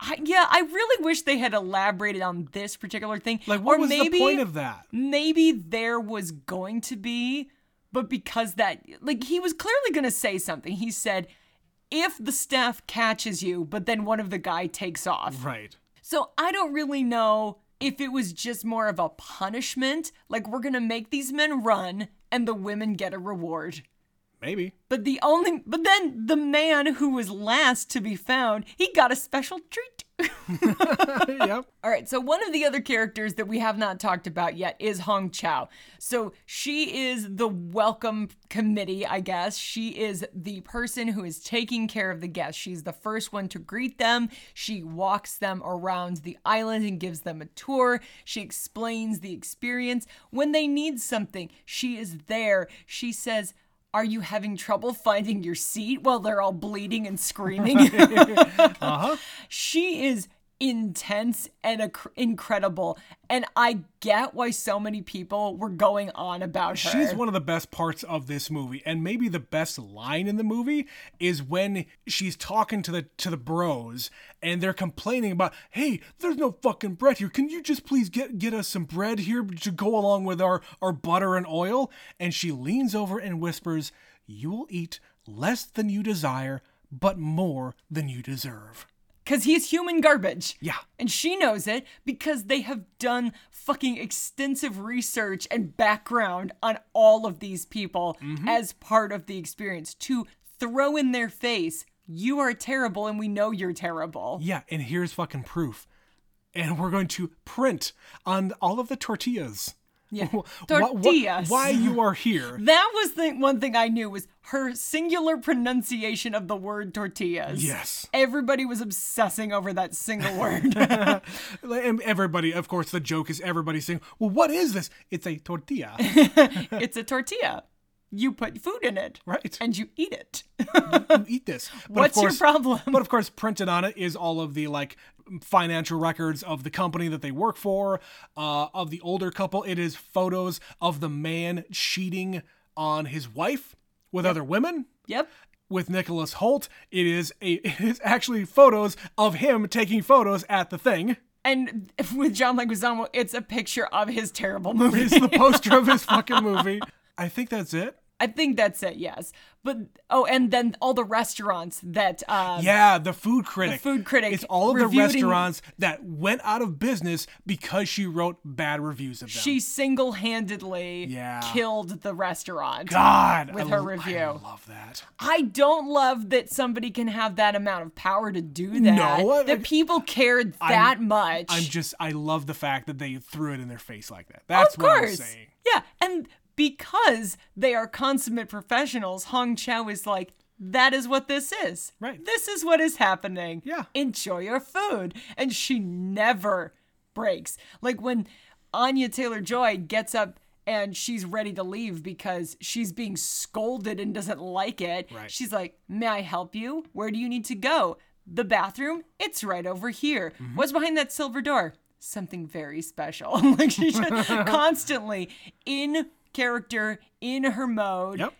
I, yeah, I really wish they had elaborated on this particular thing. Like, what or was maybe, the point of that? maybe there was going to be, but because that, like, he was clearly going to say something. He said, if the staff catches you, but then one of the guy takes off. Right. So I don't really know if it was just more of a punishment, like we're going to make these men run and the women get a reward. Maybe. But the only, but then the man who was last to be found, he got a special treat. yep. All right, so one of the other characters that we have not talked about yet is Hong Chau. So she is the welcome committee, I guess. She is the person who is taking care of the guests. She's the first one to greet them. She walks them around the island and gives them a tour. She explains the experience. When they need something, she is there. She says, are you having trouble finding your seat while they're all bleeding and screaming? Uh huh. she is intense and ac- incredible and i get why so many people were going on about her She's one of the best parts of this movie, and maybe the best line in the movie is when she's talking to the to the bros, and they're complaining about, "Hey, there's no fucking bread here. Can you just please get get us some bread here to go along with our our butter and oil?" And she leans over and whispers, "You will eat less than you desire, but more than you deserve." Because he's human garbage Yeah. and she knows it because they have done fucking extensive research and background on all of these people mm-hmm. as part of the experience to throw in their face you are terrible and we know you're terrible Yeah, and here's fucking proof. And we're going to print on all of the tortillas. Yeah. wh- wh- Tortillas. why you are here. that was the one thing I knew was her singular pronunciation of the word tortillas. Yes. Everybody was obsessing over that single word. And everybody, of course, the joke is everybody saying, well, what is this? It's a tortilla, it's a tortilla. You put food in it. right? And you eat it. You eat this. But What's your problem? But of course, printed on it is all of the like financial records of the company that they work for. Uh, of the older couple, it is photos of the man cheating on his wife with other women. Yep. with Nicholas Hoult. It is a it is actually photos of him taking photos at the thing. And with John Leguizamo, it's a picture of his terrible movie. It's the poster of his fucking movie. I think that's it. I think that's it, yes. But oh, and then all the restaurants that um, Yeah, the food critic. food critic It's all of the restaurants that went out of business because she wrote bad reviews of them. she single-handedly Yeah. killed the restaurant. God with I her l- review. I love that. I don't love that somebody can have that amount of power to do that. No, I- that people cared that much. I'm just I love the fact that they threw it in their face like that. That's of what I'm saying. Yeah, and because they are consummate professionals, Hong Chau is like, that is what this is. Right. This is what is happening. Yeah. Enjoy your food. And she never breaks. Like when Anya Taylor Joy gets up and she's ready to leave because she's being scolded and doesn't like it. Right. She's like, May I help you? Where do you need to go? The bathroom? It's right over here. Mm-hmm. What's behind that silver door? Something very special. like she's just constantly in character, in her mode Yep.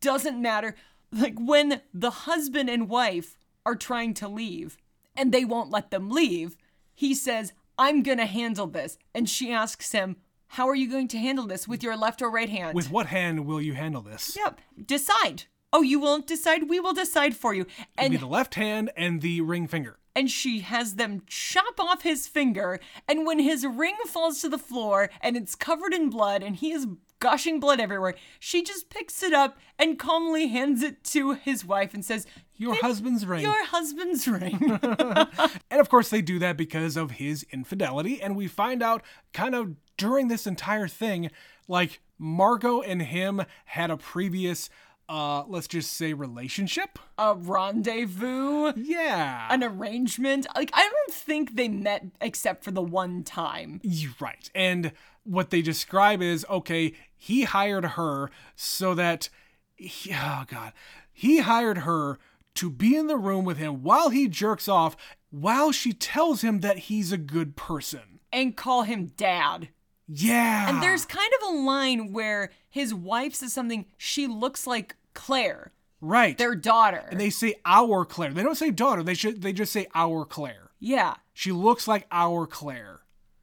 doesn't matter. Like when the husband and wife are trying to leave and they won't let them leave, he says, I'm going to handle this. And she asks him, How are you going to handle this? With your left or right hand? With what hand will you handle this? Yep. Decide. Oh, you won't decide? We will decide for you. Be And the left hand and the ring finger. and she has them chop off his finger. And when his ring falls to the floor and it's covered in blood and he is gushing blood everywhere, she just picks it up and calmly hands it to his wife and says, Your husband's ring. Your husband's ring. And of course, they do that because of his infidelity. And we find out kind of during this entire thing, like Margot and him had a previous uh, let's just say relationship. A rendezvous, Yeah. an arrangement. Like, I don't think they met except for the one time. You're right. And what they describe is okay, he hired her so that, he, oh God, he hired her to be in the room with him while he jerks off, while she tells him that he's a good person. And call him dad. Yeah. And there's kind of a line where his wife says something, she looks like Claire, right. their daughter. and they say our Claire. They don't say daughter. They should. They just say our Claire. yeah. She looks like our Claire.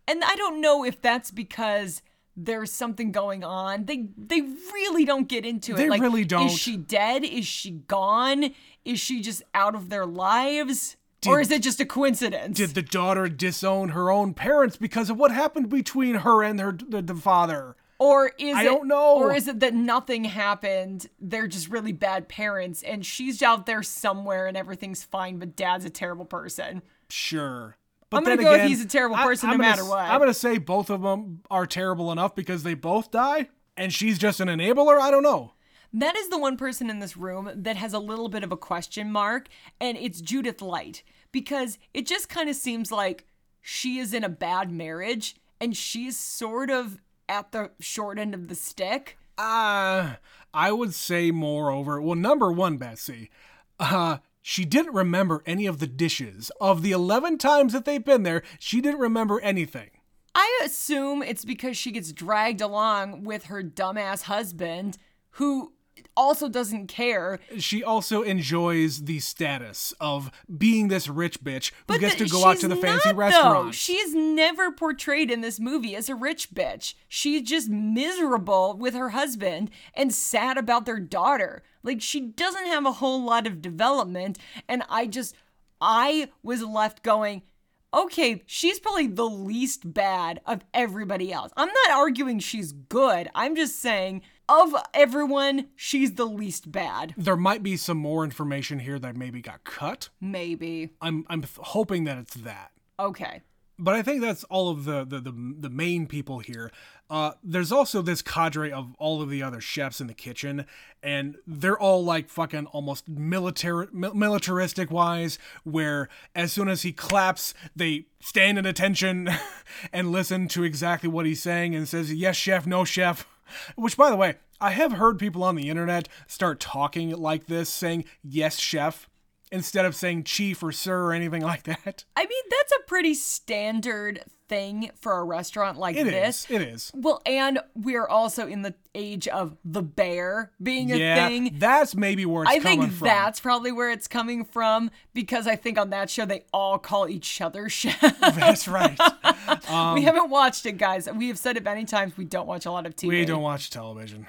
And I don't know if that's because there's something going on. They they really don't get into it. They like, really don't. Is she dead? Is she gone? Is she just out of their lives? or is it just a coincidence? Did the daughter disown her own parents because of what happened between her and her the, the father? or is I it, don't know. Or is it that nothing happened? They're just really bad parents, and she's out there somewhere, and everything's fine, but dad's a terrible person. Sure. But I'm gonna then go with he's a terrible person I'm no gonna matter what. I'm gonna say both of them are terrible enough because they both die, and she's just an enabler. I don't know. That is the one person in this room that has a little bit of a question mark, and it's Judith Light because it just kind of seems like she is in a bad marriage and she's sort of at the short end of the stick. Uh, I would say moreover, well, number one, Betsy, uh, she didn't remember any of the dishes. Of the 11 times that they've been there, she didn't remember anything. I assume it's because she gets dragged along with her dumbass husband who also doesn't care. She also enjoys the status of being this rich bitch who gets th- to go out to the fancy not, Though. restaurants. She is never portrayed in this movie as a rich bitch. She's just miserable with her husband and sad about their daughter. Like she doesn't have a whole lot of development. And I just, I was left going, okay, she's probably the least bad of everybody else. I'm not arguing she's good. I'm just saying, of everyone, she's the least bad. there might be some more information here that maybe got cut. Maybe. I'm I'm hoping that it's that. Okay. But I think that's all of the the, the, the main people here. Uh, there's also this cadre of all of the other chefs in the kitchen, and they're all like fucking almost military mi- militaristic wise. Where as soon as he claps, they stand in attention and listen to exactly what he's saying and says yes chef, no chef. Which, by the way, I have heard people on the internet start talking like this, saying yes chef instead of saying chief or sir or anything like that. I mean, that's a pretty standard thing for a restaurant like It is. this. It is. Well, and we're also in the age of the bear being a yeah, thing. that's maybe where it's I think from. that's probably where it's coming from because I think on that show they all call each other chef. That's right. we haven't watched it, guys. We have said it many times. We don't watch a lot of TV. we don't watch television.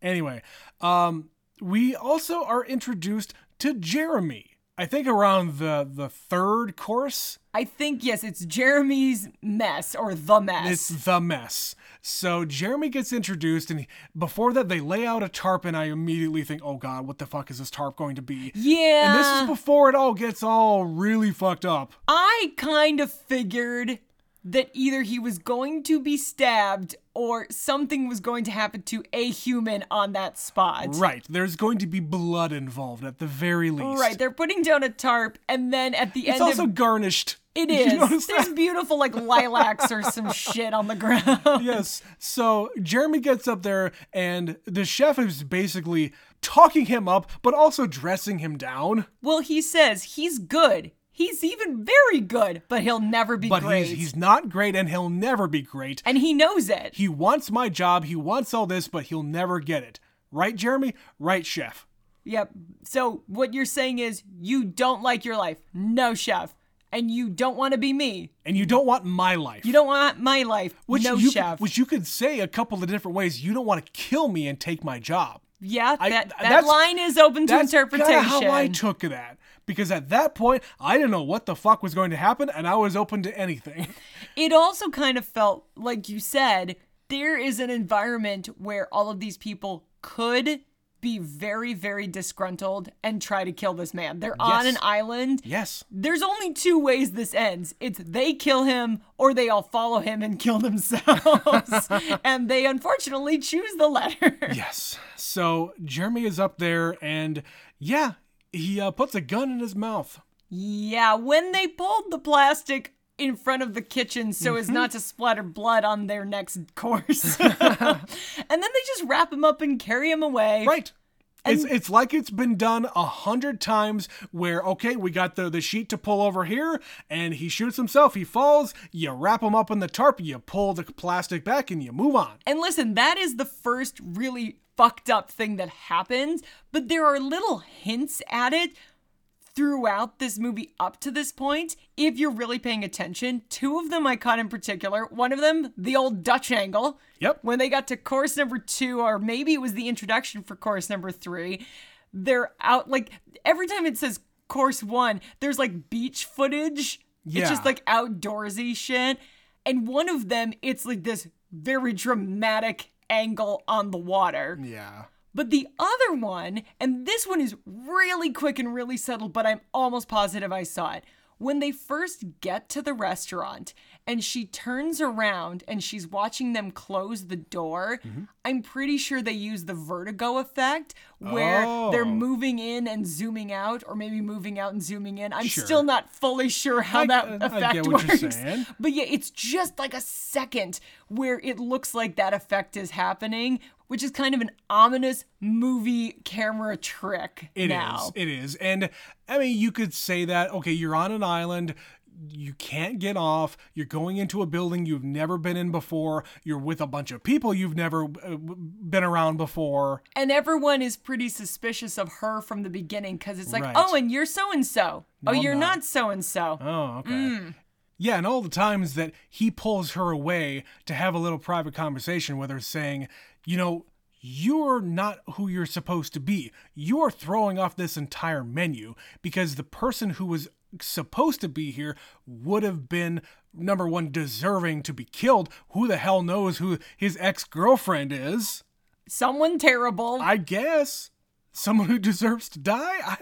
Anyway, um, we also are introduced to Jeremy. I think around the the third course. I think yes, it's Jeremy's mess or the mess. It's the mess. So Jeremy gets introduced, and before that, they lay out a tarp, and I immediately think, "Oh God, what the fuck is this tarp going to be?" yeah. And this is before it all gets all really fucked up. I kind of figured that either he was going to be stabbed or something was going to happen to a human on that spot. Right, there's going to be blood involved at the very least. Right, they're putting down a tarp, and then at the It's end It's also of garnished. it is there's that? beautiful like lilacs or some shit on the ground. yes. So Jeremy gets up there, and the chef is basically talking him up, but also dressing him down. Well, he says he's good. He's even very good, but he'll never be great. But great. he's he's not great, and he'll never be great. and he knows it. He wants my job. He wants all this, but he'll never get it. Right, Jeremy? Right, chef. Yep. So what you're saying is you don't like your life. No, chef. And you don't want to be me. And you don't want my life. You don't want my life. which no, you, chef. Which you could say a couple of different ways. You don't want to kill me and take my job. yeah, that, that that's- line is open to That's kinda interpretation. how I took that. Because at that point, I didn't know what the fuck was going to happen, and I was open to anything. it also kind of felt like you said there is an environment where all of these people could be very, very disgruntled and try to kill this man. They're on an island. Yes. There's only two ways this ends. It's they kill him or they all follow him and kill themselves. and they unfortunately choose the latter. Yes. So Jeremy is up there, and yeah, he uh, puts a gun in his mouth. Yeah, when they pulled the plastic in front of the kitchen so as not to splatter blood on their next course. and then they just wrap him up and carry him away. Right. It's it's like it's been done a hundred times. Where okay, we got the the sheet to pull over here, and he shoots himself. He falls. You wrap him up in the tarp. You pull the plastic back, and you move on. And listen, that is the first really fucked up thing that happens, but there are little hints at it throughout this movie up to this point. If you're really paying attention, two of them I caught in particular. One of them, the old Dutch angle. Yep. When they got to course number two, or maybe it was the introduction for course number three, they're out like every time it says course one, there's like beach footage. Yeah. It's just like outdoorsy shit. And one of them, it's like this very dramatic angle on the water. Yeah. But the other one, and this one is really quick and really subtle, but I'm almost positive I saw it. When they first get to the restaurant and she turns around and she's watching them close the door, mm-hmm. I'm pretty sure they use the vertigo effect where they're Oh. moving in and zooming out, or maybe moving out and zooming in. I'm Sure. still not fully sure how I- that I effect works. But yeah, it's just like a second where it looks like that effect is happening, which is kind of an ominous movie camera trick It is. now. It is. And I mean, you could say that, okay, you're on an island. You can't get off. You're going into a building you've never been in before. You're with a bunch of people you've never uh, been around before. And everyone is pretty suspicious of her from the beginning because it's like, Right. oh, and you're so and so. Oh, you're not. not so and so. Oh, okay. Mm. Yeah, and all the times that he pulls her away to have a little private conversation with her, saying, you know, you're not who you're supposed to be. You're throwing off this entire menu because the person who was supposed to be here would have been number one deserving to be killed. Who the hell knows who his ex girlfriend is? Someone terrible. I guess someone who deserves to die. I,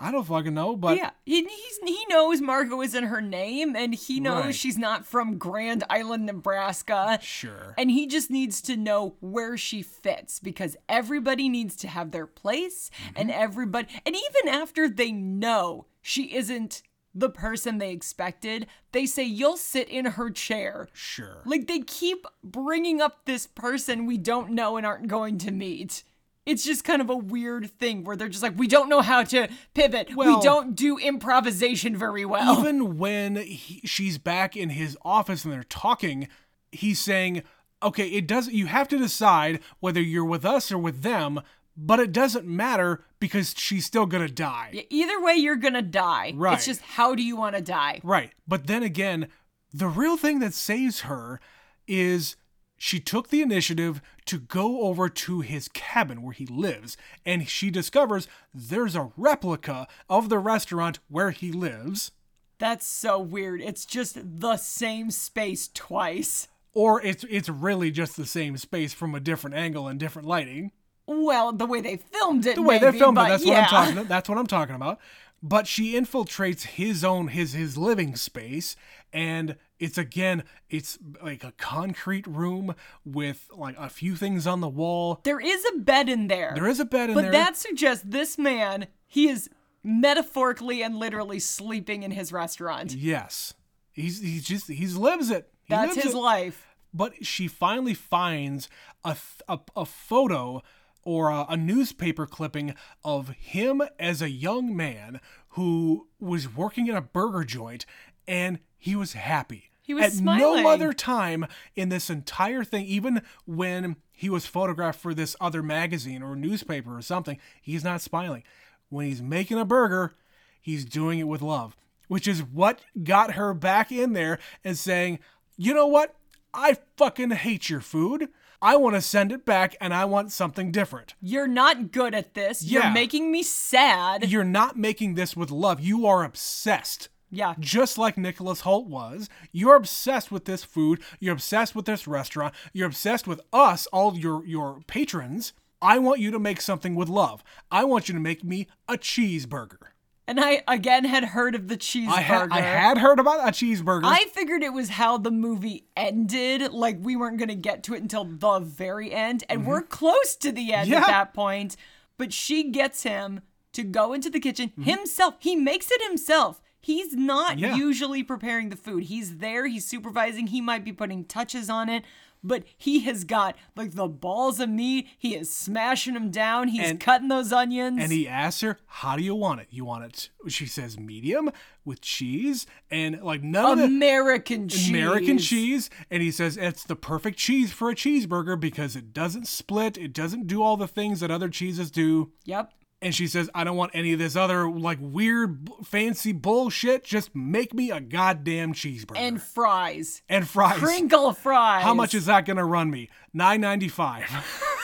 I don't fucking know, but yeah, he, he knows Margot isn't her name, and he knows Right. she's not from Grand Island, Nebraska. sure. And he just needs to know where she fits because everybody needs to have their place and Mm-hmm. everybody and even after they know she isn't the person they expected, they say you'll sit in her chair. Sure. Like they keep bringing up this person we don't know and aren't going to meet. It's just kind of a weird thing where they're just like, we don't know how to pivot. Well- we don't do improvisation very well. even when he, she's back in his office and they're talking, he's saying, "Okay, it doesn't. You have to decide whether you're with us or with them, but it doesn't matter because she's still gonna die." Either way, you're gonna die. Right. It's just how do you want to die? Right. But then again, the real thing that saves her is she took the initiative to go over to his cabin where he lives, and she discovers there's a replica of the restaurant where he lives. That's so weird. It's just the same space twice. Or it's it's really just the same space from a different angle and different lighting. Well, the way they filmed it. the way maybe, they filmed it. That's yeah. what I'm talking. About. That's what I'm talking about. But she infiltrates his own his his living space, and it's again it's like a concrete room with like a few things on the wall. There is a bed in there. There is a bed in there. but that suggests this man, he is metaphorically and literally sleeping in his restaurant. yes, he's he's just he's lives it. He That's lives his it. life. but she finally finds a, a, a photo or a, a newspaper clipping of him as a young man who was working in a burger joint and he was happy. He was At smiling. no other time in this entire thing, even when he was photographed for this other magazine or newspaper or something, he's not smiling. When he's making a burger, he's doing it with love, which is what got her back in there and saying, you know what? I fucking hate your food. I want to send it back and I want something different. You're not good at this. Yeah. You're making me sad. You're not making this with love. You are obsessed. Yeah. Just like Nicholas Hoult was. You're obsessed with this food. You're obsessed with this restaurant. You're obsessed with us, all your your patrons. I want you to make something with love. I want you to make me a cheeseburger. And I again had heard of the cheeseburger. I, ha- I had heard about a cheeseburger. I figured it was how the movie ended. Like we weren't going to get to it until the very end. And we're close to the end Mm-hmm. Yeah. at that point. But she gets him to go into the kitchen Mm-hmm. himself. He makes it himself. He's not Yeah. usually preparing the food. He's there, he's supervising, he might be putting touches on it. But he has got like the balls of meat. He is smashing them down. He's And- cutting those onions. and he asks her, "How do you want it? You want it?" She says, "Medium with cheese and like none of the American cheese. American cheese." And he says, "It's the perfect cheese for a cheeseburger because it doesn't split. It doesn't do all the things that other cheeses do." Yep. And she says, I don't want any of this other like weird b- fancy bullshit. Just make me a goddamn cheeseburger. And fries. and fries. Crinkle fries. How much is that gonna run me? Nine ninety five.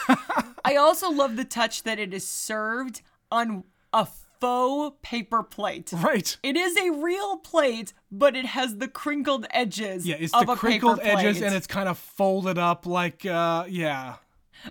I also love the touch that it is served on a faux paper plate. right. It is a real plate, but it has the crinkled edges. Yeah, it's of the crinkled edges and it's kind of folded up like uh yeah.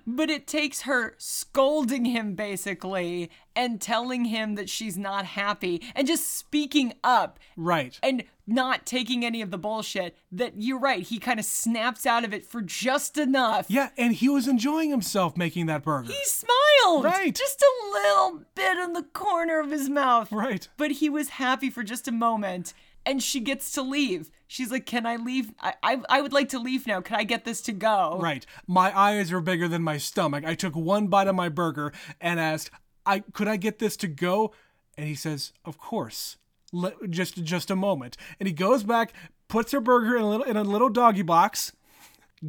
But it takes her scolding him basically and telling him that she's not happy and just speaking up Right. and not taking any of the bullshit. That you're right, he kind of snaps out of it for just enough. Yeah, and he was enjoying himself making that burger. He smiled. Right. Just a little bit in the corner of his mouth. Right. But he was happy for just a moment. And she gets to leave. She's like, Can I leave? I, I, I would like to leave now. Can I get this to go? Right. My eyes are bigger than my stomach. I took one bite of my burger and asked, "I could I get this to go?" And he says, "Of course." Just just a moment. And he goes back, puts her burger in a little in a little doggy box,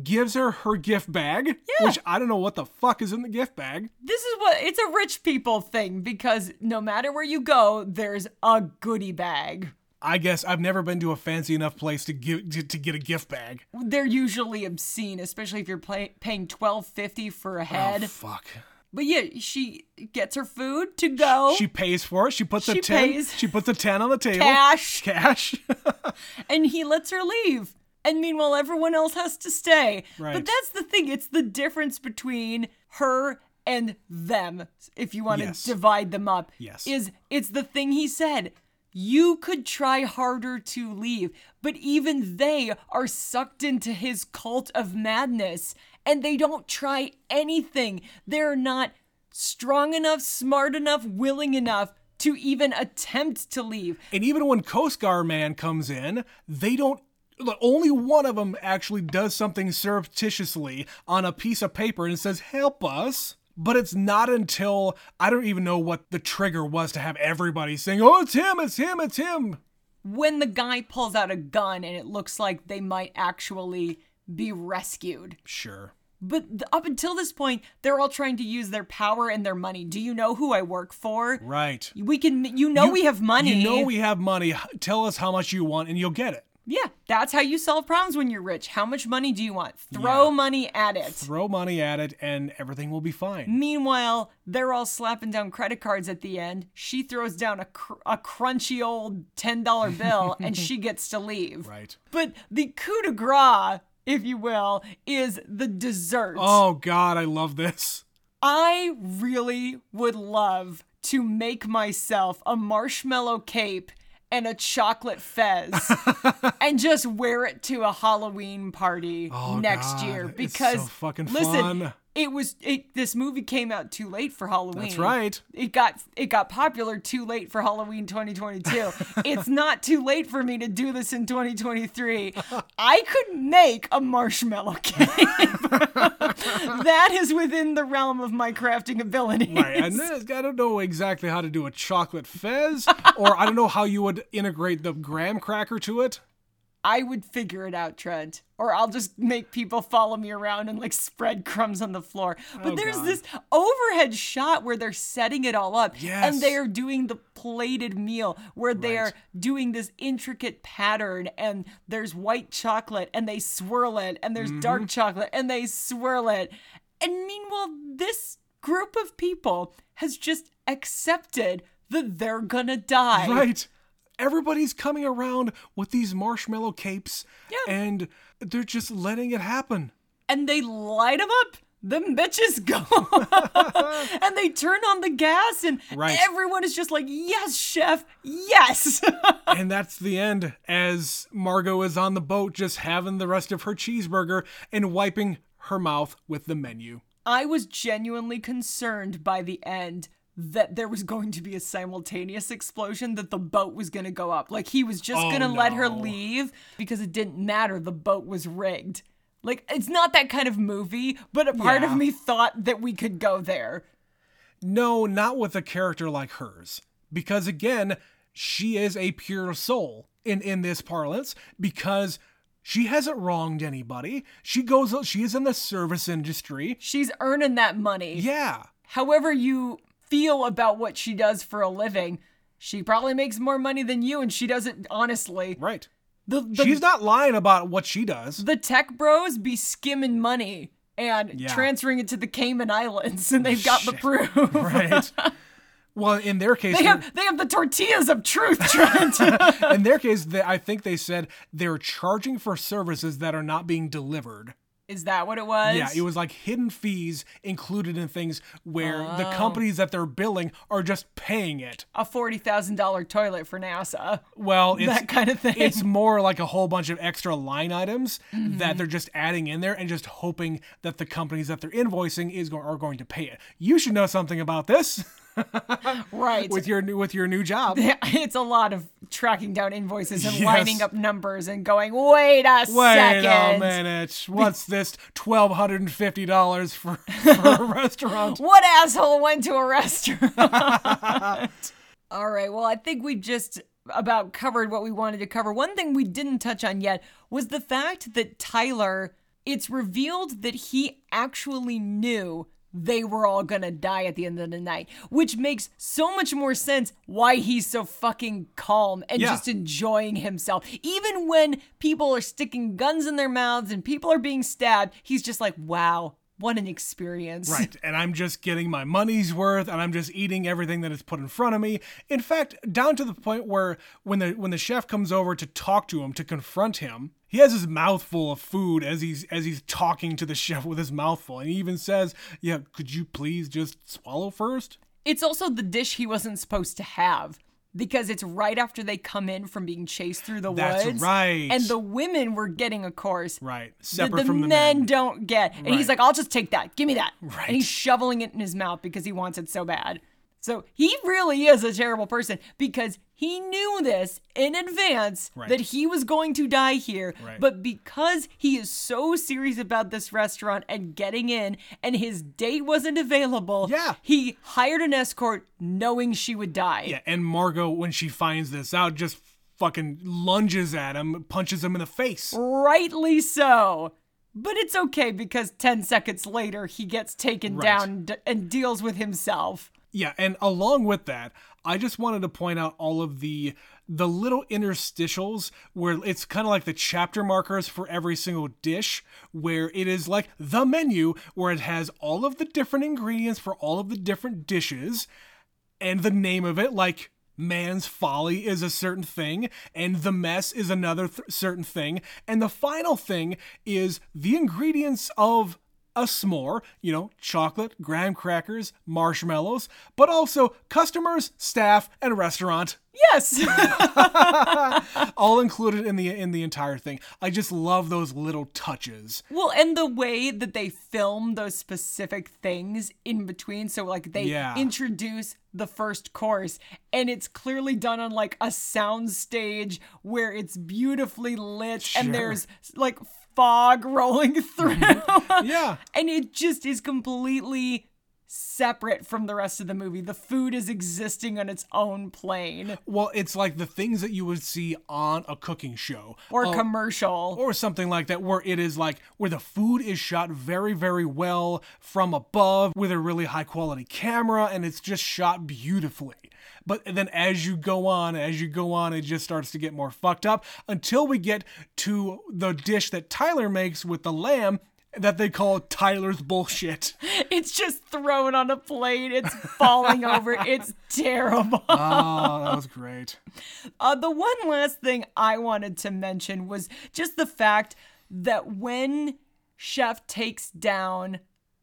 gives her her gift bag, Yeah. which I don't know what the fuck is in the gift bag. This is what it's a rich people thing because no matter where you go, there's a goodie bag. I guess I've never been to a fancy enough place to give to, to get a gift bag. They're usually obscene, especially if you're pay- paying twelve fifty for a oh, head. Oh, fuck. but yeah, she gets her food to go. She pays for it. She puts a 10 pays. she puts a 10 on the table. Cash. Cash. and he lets her leave. And meanwhile, everyone else has to stay. Right. But that's the thing. It's the difference between her and them, if you want to divide them up. Yes. Is it's the thing he said. You could try harder to leave, but even they are sucked into his cult of madness and they don't try anything. They're not strong enough, smart enough, willing enough to even attempt to leave. And even when Coast Guard man comes in, they don't. Only one of them actually does something surreptitiously on a piece of paper and says, "Help us." But it's not until I don't even know what the trigger was to have everybody saying, "Oh, it's him! It's him! It's him!" when the guy pulls out a gun and it looks like they might actually be rescued. Sure. But th- up until this point, they're all trying to use their power and their money. Do you know who I work for? Right. We can, you know, we have money. You know we have money. Tell us how much you want, and you'll get it. Yeah, that's how you solve problems when you're rich. How much money do you want? Throw Yeah. money at it. Throw money at it, and everything will be fine. Meanwhile, they're all slapping down credit cards at the end. She throws down a, cr- a crunchy old $10 bill and she gets to leave. Right. But the coup de grace, if you will, is the dessert. Oh God, I love this. I really would love to make myself a marshmallow cape and a chocolate fez and just wear it to a Halloween party oh, next Oh, God, year it's because so fucking listen, fun. It was it this movie came out too late for Halloween. That's right. It got it got popular too late for Halloween 2022. it's not too late for me to do this in 2023. I could make a marshmallow cake. that is within the realm of my crafting ability. Right. And I don't know exactly how to do a chocolate fez, or I don't know how you would integrate the graham cracker to it. I would figure it out, Trent. Or I'll just make people follow me around and like spread crumbs on the floor. But Oh, there's God. this overhead shot where they're setting it all up. Yes. And they are doing the plated meal where they are doing this intricate pattern and there's white chocolate and they swirl it and there's Mm-hmm. dark chocolate and they swirl it. And meanwhile, this group of people has just accepted that they're gonna die. Right. Everybody's coming around with these marshmallow capes, Yeah. and they're just letting it happen. and they light them up. them bitches go. and they turn on the gas, and Right. everyone is just like, yes, chef, yes. and that's the end as Margot is on the boat just having the rest of her cheeseburger and wiping her mouth with the menu. I was genuinely concerned by the end that there was going to be a simultaneous explosion, that the boat was going to go up. Like he was just Oh, going to let her leave because it didn't matter. The boat was rigged. Like it's not that kind of movie, but a part of me thought that we could go there. No, not with a character like hers. Because again, she is a pure soul in, in this parlance because she hasn't wronged anybody. She goes she is in the service industry. She's earning that money. Yeah. However you feel about what she does for a living, she probably makes more money than you and she doesn't honestly. Right. The, the, She's not lying about what she does. the tech bros be skimming money and Yeah. transferring it to the Cayman Islands and they've got the proof. Right. well, in their case, They have they have the tortillas of truth, Trent. in their case, they, I think they said they're charging for services that are not being delivered. Is that what it was? Yeah, it was like hidden fees included in things where the Oh. companies that they're billing are just paying it. a forty thousand dollar toilet for NASA. Well, it's That kind of thing. It's more like a whole bunch of extra line items Mm-hmm. that they're just adding in there and just hoping that the companies that they're invoicing is go- are going to pay it. You should know something about this Right. with your new with your new job. it's a lot of tracking down invoices and Yes. lining up numbers and going, wait a Wait second. a minute. What's this twelve hundred and fifty dollars for, for a restaurant? What asshole went to a restaurant? All right. Well, I think we just about covered what we wanted to cover. One thing we didn't touch on yet was the fact that Tyler, it's revealed that he actually knew they were all gonna die at the end of the night, which makes so much more sense why he's so fucking calm and Yeah. just enjoying himself. Even when people are sticking guns in their mouths and people are being stabbed, he's just like, wow, what an experience. Right. And I'm just getting my money's worth and I'm just eating everything that is put in front of me. In fact, down to the point where when the when the chef comes over to talk to him, to confront him, he has his mouth full of food as he's as he's talking to the chef with his mouth full. And he even says, Yeah, could you please just swallow first? It's also the dish he wasn't supposed to have because it's right after they come in from being chased through the That's woods. right. And the women were getting a course. Right. Separate the from the men, men. don't get. And he's like, I'll just take that. Give me that. Right. And he's shoveling it in his mouth because he wants it so bad. So he really is a terrible person because he knew this in advance Right. that he was going to die here. Right. But because he is so serious about this restaurant and getting in, and his date wasn't available, Yeah. he hired an escort knowing she would die. Yeah, and Margot, when she finds this out, just fucking lunges at him, punches him in the face. Rightly so. But it's okay because 10 seconds later, he gets taken Right. down and deals with himself. Yeah, and along with that, I just wanted to point out all of the the little interstitials where it's kind of like the chapter markers for every single dish where it is like the menu where it has all of the different ingredients for all of the different dishes and the name of it like man's folly is a certain thing and the mess is another th- certain thing and the final thing is the ingredients of a s'more, you know, chocolate, graham crackers, marshmallows, but also customers, staff, and restaurant, Yes. all included in the in the entire thing. I just love those little touches. well, and the way that they film those specific things in between. So, like, they Yeah. introduce the first course, and it's clearly done on like a sound stage where it's beautifully lit Sure. and there's like fog rolling through. Yeah. and it just is completely separate from the rest of the movie. The food is existing on its own plane Well, it's like the things that you would see on a cooking show or Uh, commercial. or something like that where it is like where the food is shot very very well from above with a really high quality camera and it's just shot beautifully but then as you go on as you go on it just starts to get more fucked up until we get to the dish that Tyler makes with the lamb that they call Tyler's bullshit. It's just thrown on a plate. It's falling over. It's terrible. Oh, that was great. Uh, the one last thing I wanted to mention was just the fact that when Chef takes down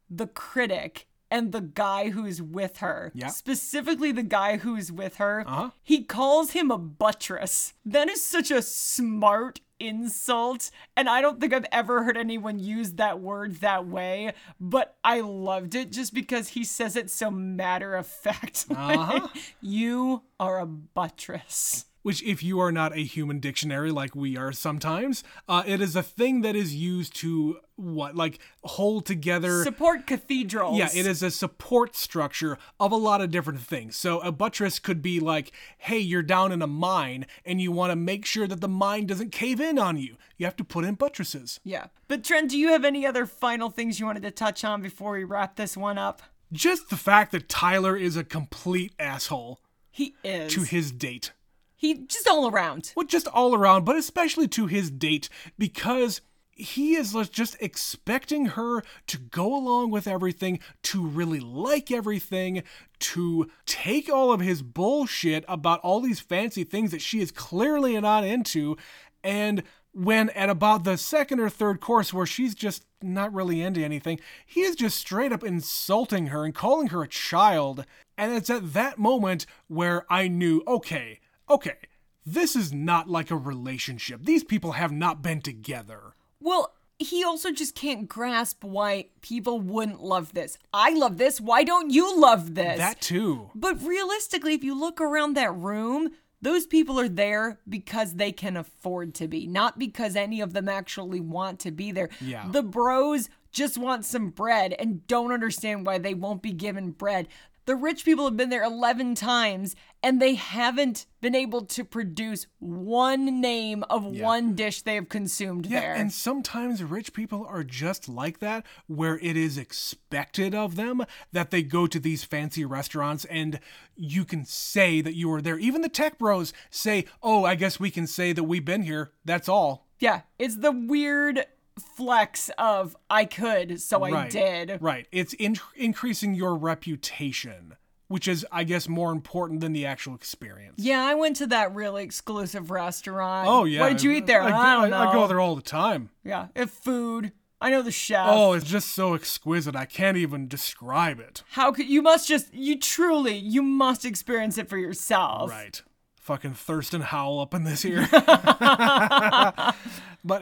the critic and the guy who's with her. Yeah. Specifically, the guy who's with her. Uh-huh. He calls him a buttress. That is such a smart insult. And I don't think I've ever heard anyone use that word that way, but I loved it just because he says it so matter of fact. Uh-huh. you are a buttress. Which if you are not a human dictionary like we are sometimes uh, it is a thing that is used to what like hold together Support cathedrals. yeah, it is a support structure of a lot of different things. So a buttress could be like, hey, you're down in a mine and you want to make sure that the mine doesn't cave in on you. You have to put in buttresses. Yeah. But Trent, do you have any other final things you wanted to touch on before we wrap this one up? Just the fact that Tyler is a complete asshole He is. to his date. He just all around. Well, just all around, but especially to his date because he is just expecting her to go along with everything, to really like everything, to take all of his bullshit about all these fancy things that she is clearly not into. And when at about the second or third course where she's just not really into anything, he is just straight up insulting her and calling her a child. And it's at that moment where I knew, okay, okay, this is not like a relationship. These people have not been together. Well, he also just can't grasp why people wouldn't love this. I love this. Why don't you love this? That too. But realistically, if you look around that room, those people are there because they can afford to be, not because any of them actually want to be there. Yeah. The bros just want some bread and don't understand why they won't be given bread. The rich people have been there 11 times and they haven't been able to produce one name of one dish they have consumed Yeah, there. and sometimes rich people are just like that, where it is expected of them that they go to these fancy restaurants and you can say that you were there. Even the tech bros say, Oh, I guess we can say that we've been here. That's all. yeah, it's the weird flex of I could, so I did. Right. It's in- increasing your reputation, which is, I guess, more important than the actual experience. Yeah, I went to that really exclusive restaurant. Oh, yeah. What did you eat there? I, I, don't know. I go there all the time. Yeah, if food. I know the chef. Oh, it's just so exquisite. I can't even describe it. How could you must just you truly you must experience it for yourself. Right. Fucking Thurston Howell up in this here. but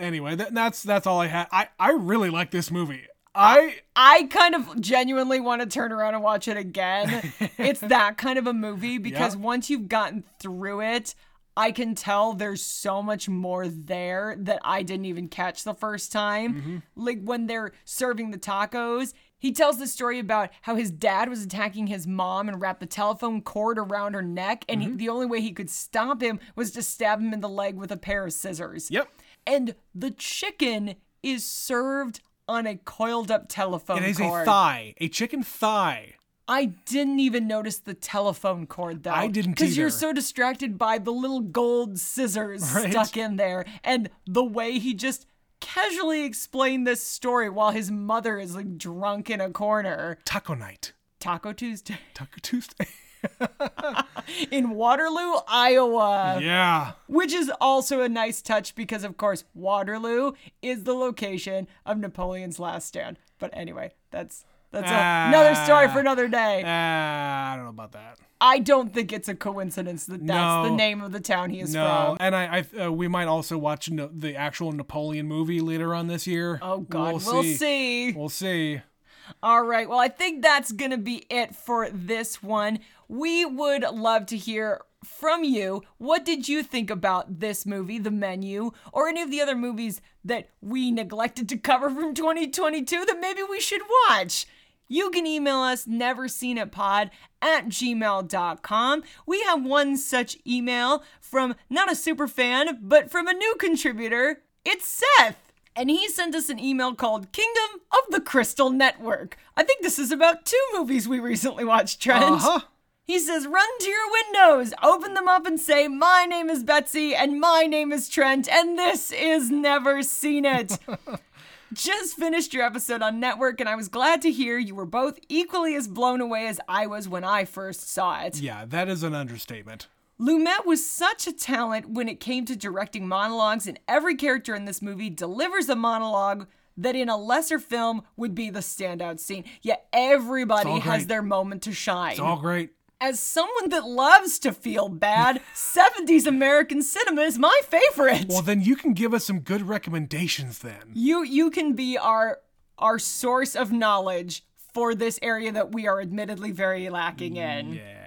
anyway, that, that's that's all I had. I I really like this movie. I I kind of genuinely want to turn around and watch it again. it's that kind of a movie because Yeah. once you've gotten through it, I can tell there's so much more there that I didn't even catch the first time. Mm-hmm. Like when they're serving the tacos, he tells the story about how his dad was attacking his mom and wrapped the telephone cord around her neck, and Mm-hmm. he, the only way he could stop him was to stab him in the leg with a pair of scissors. yep. And the chicken is served on a coiled up telephone It is cord. a thigh, a chicken thigh. I didn't even notice the telephone cord though. I didn't Because you're so distracted by the little gold scissors Right. stuck in there and the way he just casually explain this story while his mother is like drunk in a corner. Taco night. Taco Tuesday Taco Tuesday. in Waterloo, Iowa. yeah. Which is also a nice touch because, of course, Waterloo is the location of Napoleon's last stand. But anyway, that's that's a- another story for another day. Ah, I don't know about that. I don't think it's a coincidence that that's the name of the town he is No, from. and I, I uh, we might also watch no, the actual Napoleon movie later on this year. Oh God, we'll, see. We'll see. All right. Well, I think that's going to be it for this one. We would love to hear from you. What did you think about this movie, The Menu, or any of the other movies that we neglected to cover from 2022 that maybe we should watch? You can email us neverseenitpod at gmail.com. We have one such email from not a super fan, but from a new contributor. It's Seth. And he sent us an email called Kingdom of the Crystal Network. I think this is about two movies we recently watched, Trent. Uh-huh. He says, run to your windows, open them up, and say, My name is Betsy, and my name is Trent, and this is Never Seen It. Just finished your episode on Network, and I was glad to hear you were both equally as blown away as I was when I first saw it. Yeah, that is an understatement. Lumet was such a talent when it came to directing monologues, and every character in this movie delivers a monologue that in a lesser film would be the standout scene. Yet everybody has their moment to shine. It's all great. As someone that loves to feel bad, 70s American cinema is my favorite. Well, then you can give us some good recommendations then. you you can be our our source of knowledge for this area that we are admittedly very lacking in. Yeah.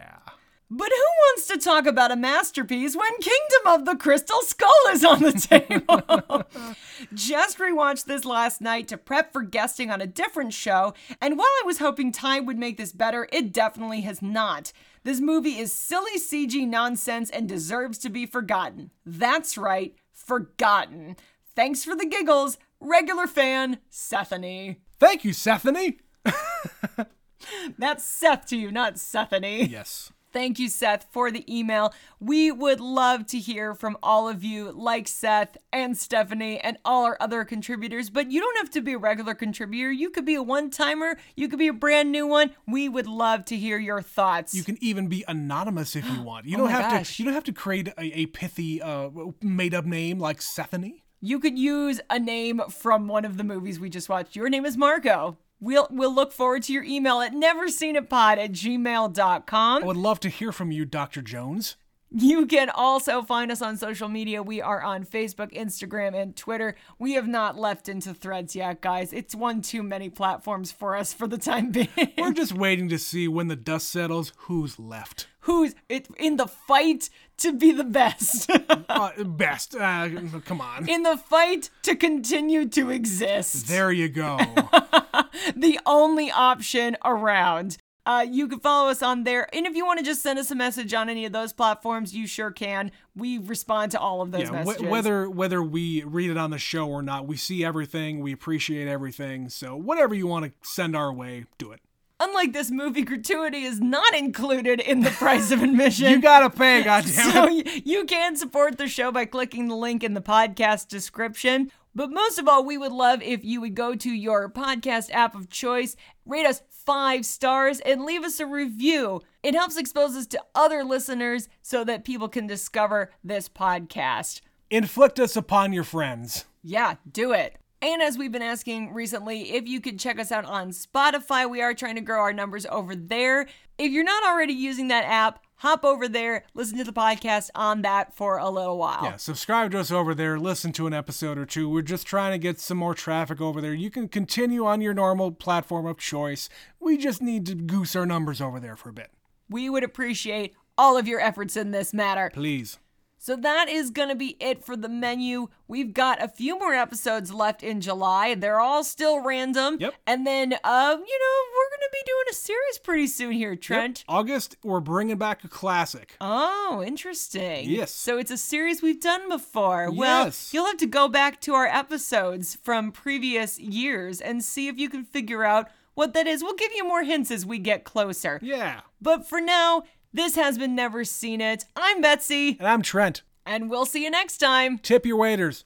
But who wants to talk about a masterpiece when Kingdom of the Crystal Skull is on the table? Just rewatched this last night to prep for guesting on a different show, and while I was hoping time would make this better, it definitely has not. This movie is silly CG nonsense and deserves to be forgotten. That's right, forgotten. Thanks for the giggles, regular fan, Sethany. Thank you, Sethany. That's Seth to you, not Sethany. Yes. Thank you, Seth, for the email. We would love to hear from all of you, like Seth and Stephanie and all our other contributors. But you don't have to be a regular contributor. You could be a one timer, you could be a brand new one. We would love to hear your thoughts. You can even be anonymous if you want. You Oh don't have gosh. to. You don't have to create a, a pithy, uh, made-up name like Sethany. You could use a name from one of the movies we just watched. Your name is Margot. We'll, we'll look forward to your email at neverseenitpod at gmail.com. I would love to hear from you, Dr. Jones. You can also find us on social media. We are on Facebook, Instagram, and Twitter. We have not left into threads yet, guys. It's one too many platforms for us for the time being. We're just waiting to see when the dust settles who's left. Who's it, in the fight to be the best? Uh, best. Uh, come on. in the fight to continue to exist. There you go. the only option around. Uh, you can follow us on there. And if you want to just send us a message on any of those platforms, you sure can. We respond to all of those Yeah, messages. wh- whether whether we read it on the show or not, we see everything. We appreciate everything. So whatever you want to send our way, do it. Unlike this movie, gratuity is not included in the price of admission. You gotta pay, goddamn so you can support the show by clicking the link in the podcast description. But most of all, we would love if you would go to your podcast app of choice, rate us five stars, and leave us a review. It helps expose us to other listeners so that people can discover this podcast. Inflict us upon your friends. Yeah, do it. And as we've been asking recently, if you could check us out on Spotify, we are trying to grow our numbers over there. If you're not already using that app, hop over there, listen to the podcast on that for a little while. Yeah, subscribe to us over there. Listen to an episode or two. We're just trying to get some more traffic over there. You can continue on your normal platform of choice. We just need to goose our numbers over there for a bit. We would appreciate all of your efforts in this matter. Please. So that is going to be it for the menu. We've got a few more episodes left in July. They're all still random. Yep. And then, uh, you know, we're going to be doing a series pretty soon here, Trent. August, we're bringing back a classic. Oh, interesting. Yes. So it's a series we've done before. Yes. Well, you'll have to go back to our episodes from previous years and see if you can figure out what that is. We'll give you more hints as we get closer. Yeah. But for now, this has been Never Seen It. I'm Betsy, And I'm Trent. and we'll see you next time. Tip your waiters.